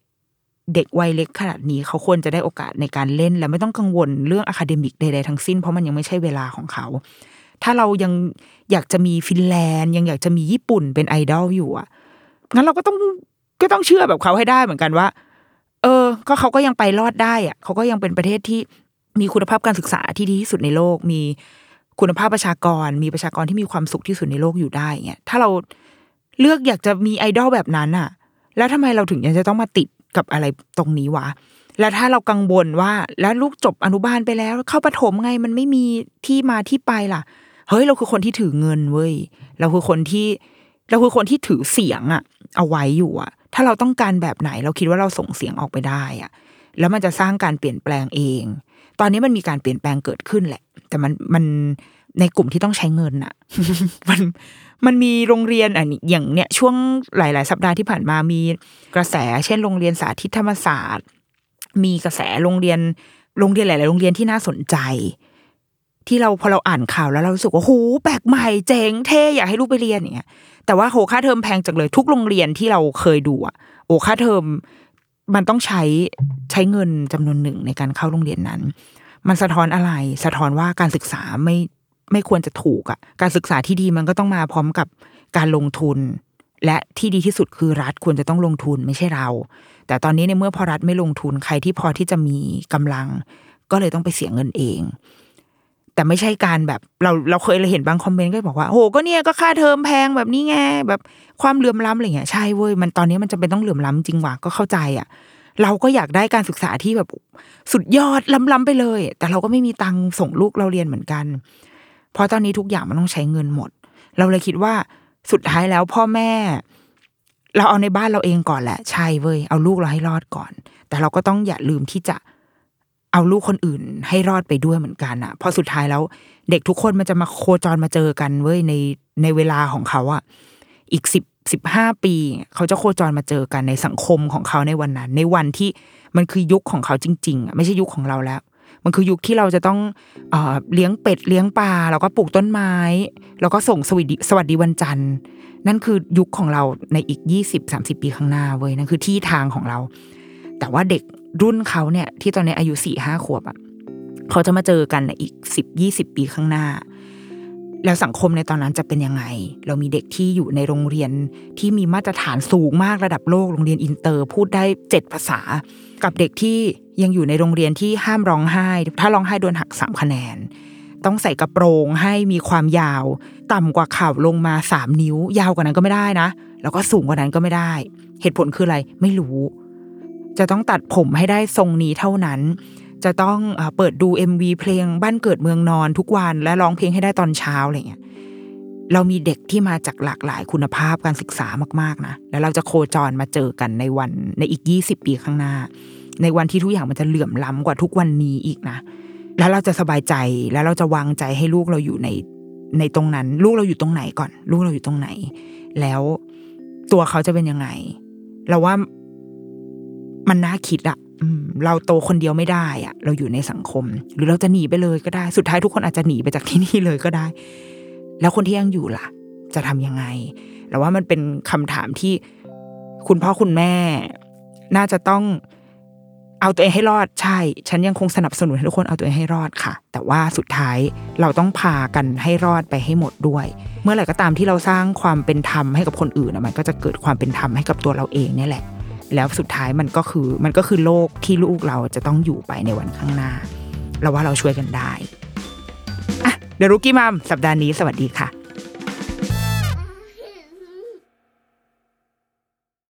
เด็กวัยเล็กขนาดนี้เขาควรจะได้โอกาสในการเล่น และไม่ต้องกังวลเรื่อง academic ใดๆทั้งสิ้นเพราะมันยังไม่ใช่เวลาของเขา ถ้าเรายังอยากจะมีฟินแลนด์ ยังอยากจะมีญี่ปุ่นเป็นไอดอลอยู่อะงั้นเราก็ต้องก็ต้องเชื่อแบบเขาให้ได้เหมือนกันว่า เออ ก็เขาก็ยังไปรอดได้อะเขาก็ยังเป็นประเทศที่มีคุณภาพการศึกษาที่ดีที่สุดในโลก มีคุณภาพประชากร มีประชากรที่มีความสุขที่สุดในโลกอยู่ได้เงี้ยถ้าเราเลือกอยากจะมีไอดอลแบบนั้นอะ แล้วทำไมเราถึงยังจะต้องมาติดกับอะไรตรงนี้วะแล้วถ้าเรากังวลว่าแล้วลูกจบอนุบาลไปแล้ว เข้าประถมไงมันไม่มีที่มาที่ไปล่ะ เฮ้ยเราคือคนที่ถือเงินเว้ยเราคือคนที่ เราคือคนที่ถือเสียงอะเอาไว้อยู่อะถ้าเราต้องการแบบไหน เราคิดว่าเราส่งเสียงออกไปได้อะแล้วมันจะสร้างการเปลี่ยนแปลงเอง ตอนนี้มันมีการเปลี่ยนแปลงเกิดขึ้นแหละ แต่มันมันในกลุ่มที่ต้องใช้เงินอะมันมันมีโรงเรียนอันนี้อย่างเนี้ยช่วงหลาย ๆ สัปดาห์ที่ผ่านมามีกระแส เช่น โรงเรียนสาธิตธรรมศาสตร์ มีกระแสโรงเรียนโรงเรียนหลาย ๆ โรงเรียนที่น่าสนใจ ที่เราพอเราอ่านข่าวแล้วเรารู้สึกว่าโหแปลกใหม่เจ๋งเท่อยากให้ลูกไปเรียนอย่างเงี้ยแต่ว่าโหค่าเทอมแพงจังเลยทุกโรงเรียนที่เราเคยดูอะโอค่าเทอมมันต้องใช้ใช้เงินจำนวนหนึ่งในการเข้าโรงเรียนนั้น มันสะท้อนอะไร สะท้อนว่าการศึกษาไม่ไม่ควรจะถูกอะการศึกษาที่ดีมันก็ต้องมาพร้อมกับการลงทุน และที่ดีที่สุดคือรัฐควรจะต้องลงทุนไม่ใช่เรา แต่ตอนนี้ในเมื่อพอรัฐไม่ลงทุนใครที่พอที่จะมีกำลัง ก็เลยต้องไปเสียเงินเอง แต่ไม่ใช่การแบบเราเราเคยเห็นบางคอมเมนต์ก็บอกว่าโอ้ก็เนี่ยก็ค่าเทอมแพงแบบนี้ไงแบบความเหลื่อมล้ำอะไรเงี้ยใช่เว้ยมันตอนนี้มันจำเป็นต้องเหลื่อมล้ำจริงว่ะก็เข้าใจอะ เราก็อยากได้การศึกษาที่แบบสุดยอดล้ำๆไปเลย แต่เราก็ไม่มีตังค์ส่งลูกเราเรียนเหมือนกัน เพราะตอนนี้ทุกอย่างมันต้องใช้เงินหมด เราเลยคิดว่าสุดท้ายแล้วพ่อแม่ เราเอาในบ้านเราเองก่อนแหละใช่เว้ยเอาลูกเราให้รอดก่อน แต่เราก็ต้องอย่าลืมที่จะเเอาลูกคนอื่นให้รอดไปด้วยเหมือนกันอะเพราะสุดท้ายแล้ว เด็กทุกคนมันจะมาโคจรมาเจอกันเว้ยในในเวลาของเขาอะอีกสิบสิบห้าปี เขาจะโคจรมาเจอกันในสังคมของเขาในวันนั้น ในวันที่มันคือยุคของเขาจริงๆอะไม่ใช่ยุคของเราแล้ว มันคือยุคที่เราจะต้องเอ่อเลี้ยงเป็ดเลี้ยงปลาแล้วก็ปลูกต้นไม้ แล้วก็ส่งสวัสดีสวัสดีวันจันทร์ นั่นคือยุคของเราในอีกยี่สิบสามสิบปีข้างหน้าเว้ยนั่นคือที่ทางของเรา แต่ว่าเด็กรุ่นเขาเนี่ยที่ตอนนี้อายุสี่ห้าขวบอะเขาจะมาเจอกันในอีกสิบยี่สิบปีข้างหน้า แล้วสังคมในตอนนั้นจะเป็นยังไง เรามีเด็กที่อยู่ในโรงเรียนที่มีมาตรฐานสูงมากระดับโลกโรงเรียนอินเตอร์ พูดได้เจ็ดภาษา กับเด็กที่ยังอยู่ในโรงเรียนที่ห้ามร้องไห้ ถ้าร้องไห้โดนหักสามคะแนน ต้องใส่กระโปรงให้มีความยาว ต่ำกว่าเข่าลงมาสามนิ้ว ยาวกว่านั้นก็ไม่ได้นะ แล้วก็สูงกว่านั้นก็ไม่ได้ เหตุผลคืออะไรไม่รู้ จะต้องตัดผมให้ได้ทรงนี้เท่านั้น จะต้องเปิดดู MV เพลงบ้านเกิดเมืองนอนทุกวันและร้องเพลงให้ได้ตอนเช้าอะไรเงี้ยเรามีเด็กที่มาจากหลากหลายคุณภาพการศึกษามากๆนะแล้วเราจะโคจรมาเจอกันในวันในอีกยี่สิบปีข้างหน้า ในวันที่ทุกอย่างมันจะเหลื่อมล้ำกว่าทุกวันนี้อีกนะ แล้วเราจะสบายใจแล้วเราจะวางใจให้ลูกเราอยู่ในในตรงนั้น ลูกเราอยู่ตรงไหนก่อน ลูกเราอยู่ตรงไหน แล้วตัวเขาจะเป็นยังไง เราว่า มันน่าคิดอะเราโตคนเดียวไม่ได้อะเราอยู่ในสังคม หรือเราจะหนีไปเลยก็ได้ สุดท้ายทุกคนอาจจะหนีไปจากที่นี่เลยก็ได้ แล้วคนที่ยังอยู่ล่ะ จะทำยังไงเราว่ามันเป็นคำถามที่คุณพ่อคุณแม่ น่าจะต้องเอาตัวเองให้รอดใช่ ฉันยังคงสนับสนุนให้ทุกคนเอาตัวเองให้รอดค่ะ แต่ว่าสุดท้ายเราต้องพากันให้รอดไปให้หมดด้วย เมื่อไหร่ก็ตามที่เราสร้างความเป็นธรรมให้กับคนอื่นนะมันก็จะเกิดความเป็นธรรมให้กับตัวเราเองเนี่แหละ แล้วสุดท้ายมันก็คือมันก็คือโลกที่ลูกเราจะต้องอยู่ไปในวันข้างหน้า เราว่าเราช่วยกันได้อะเดรุกี้มัมสัปดาห์นี้สวัสดีค่ะ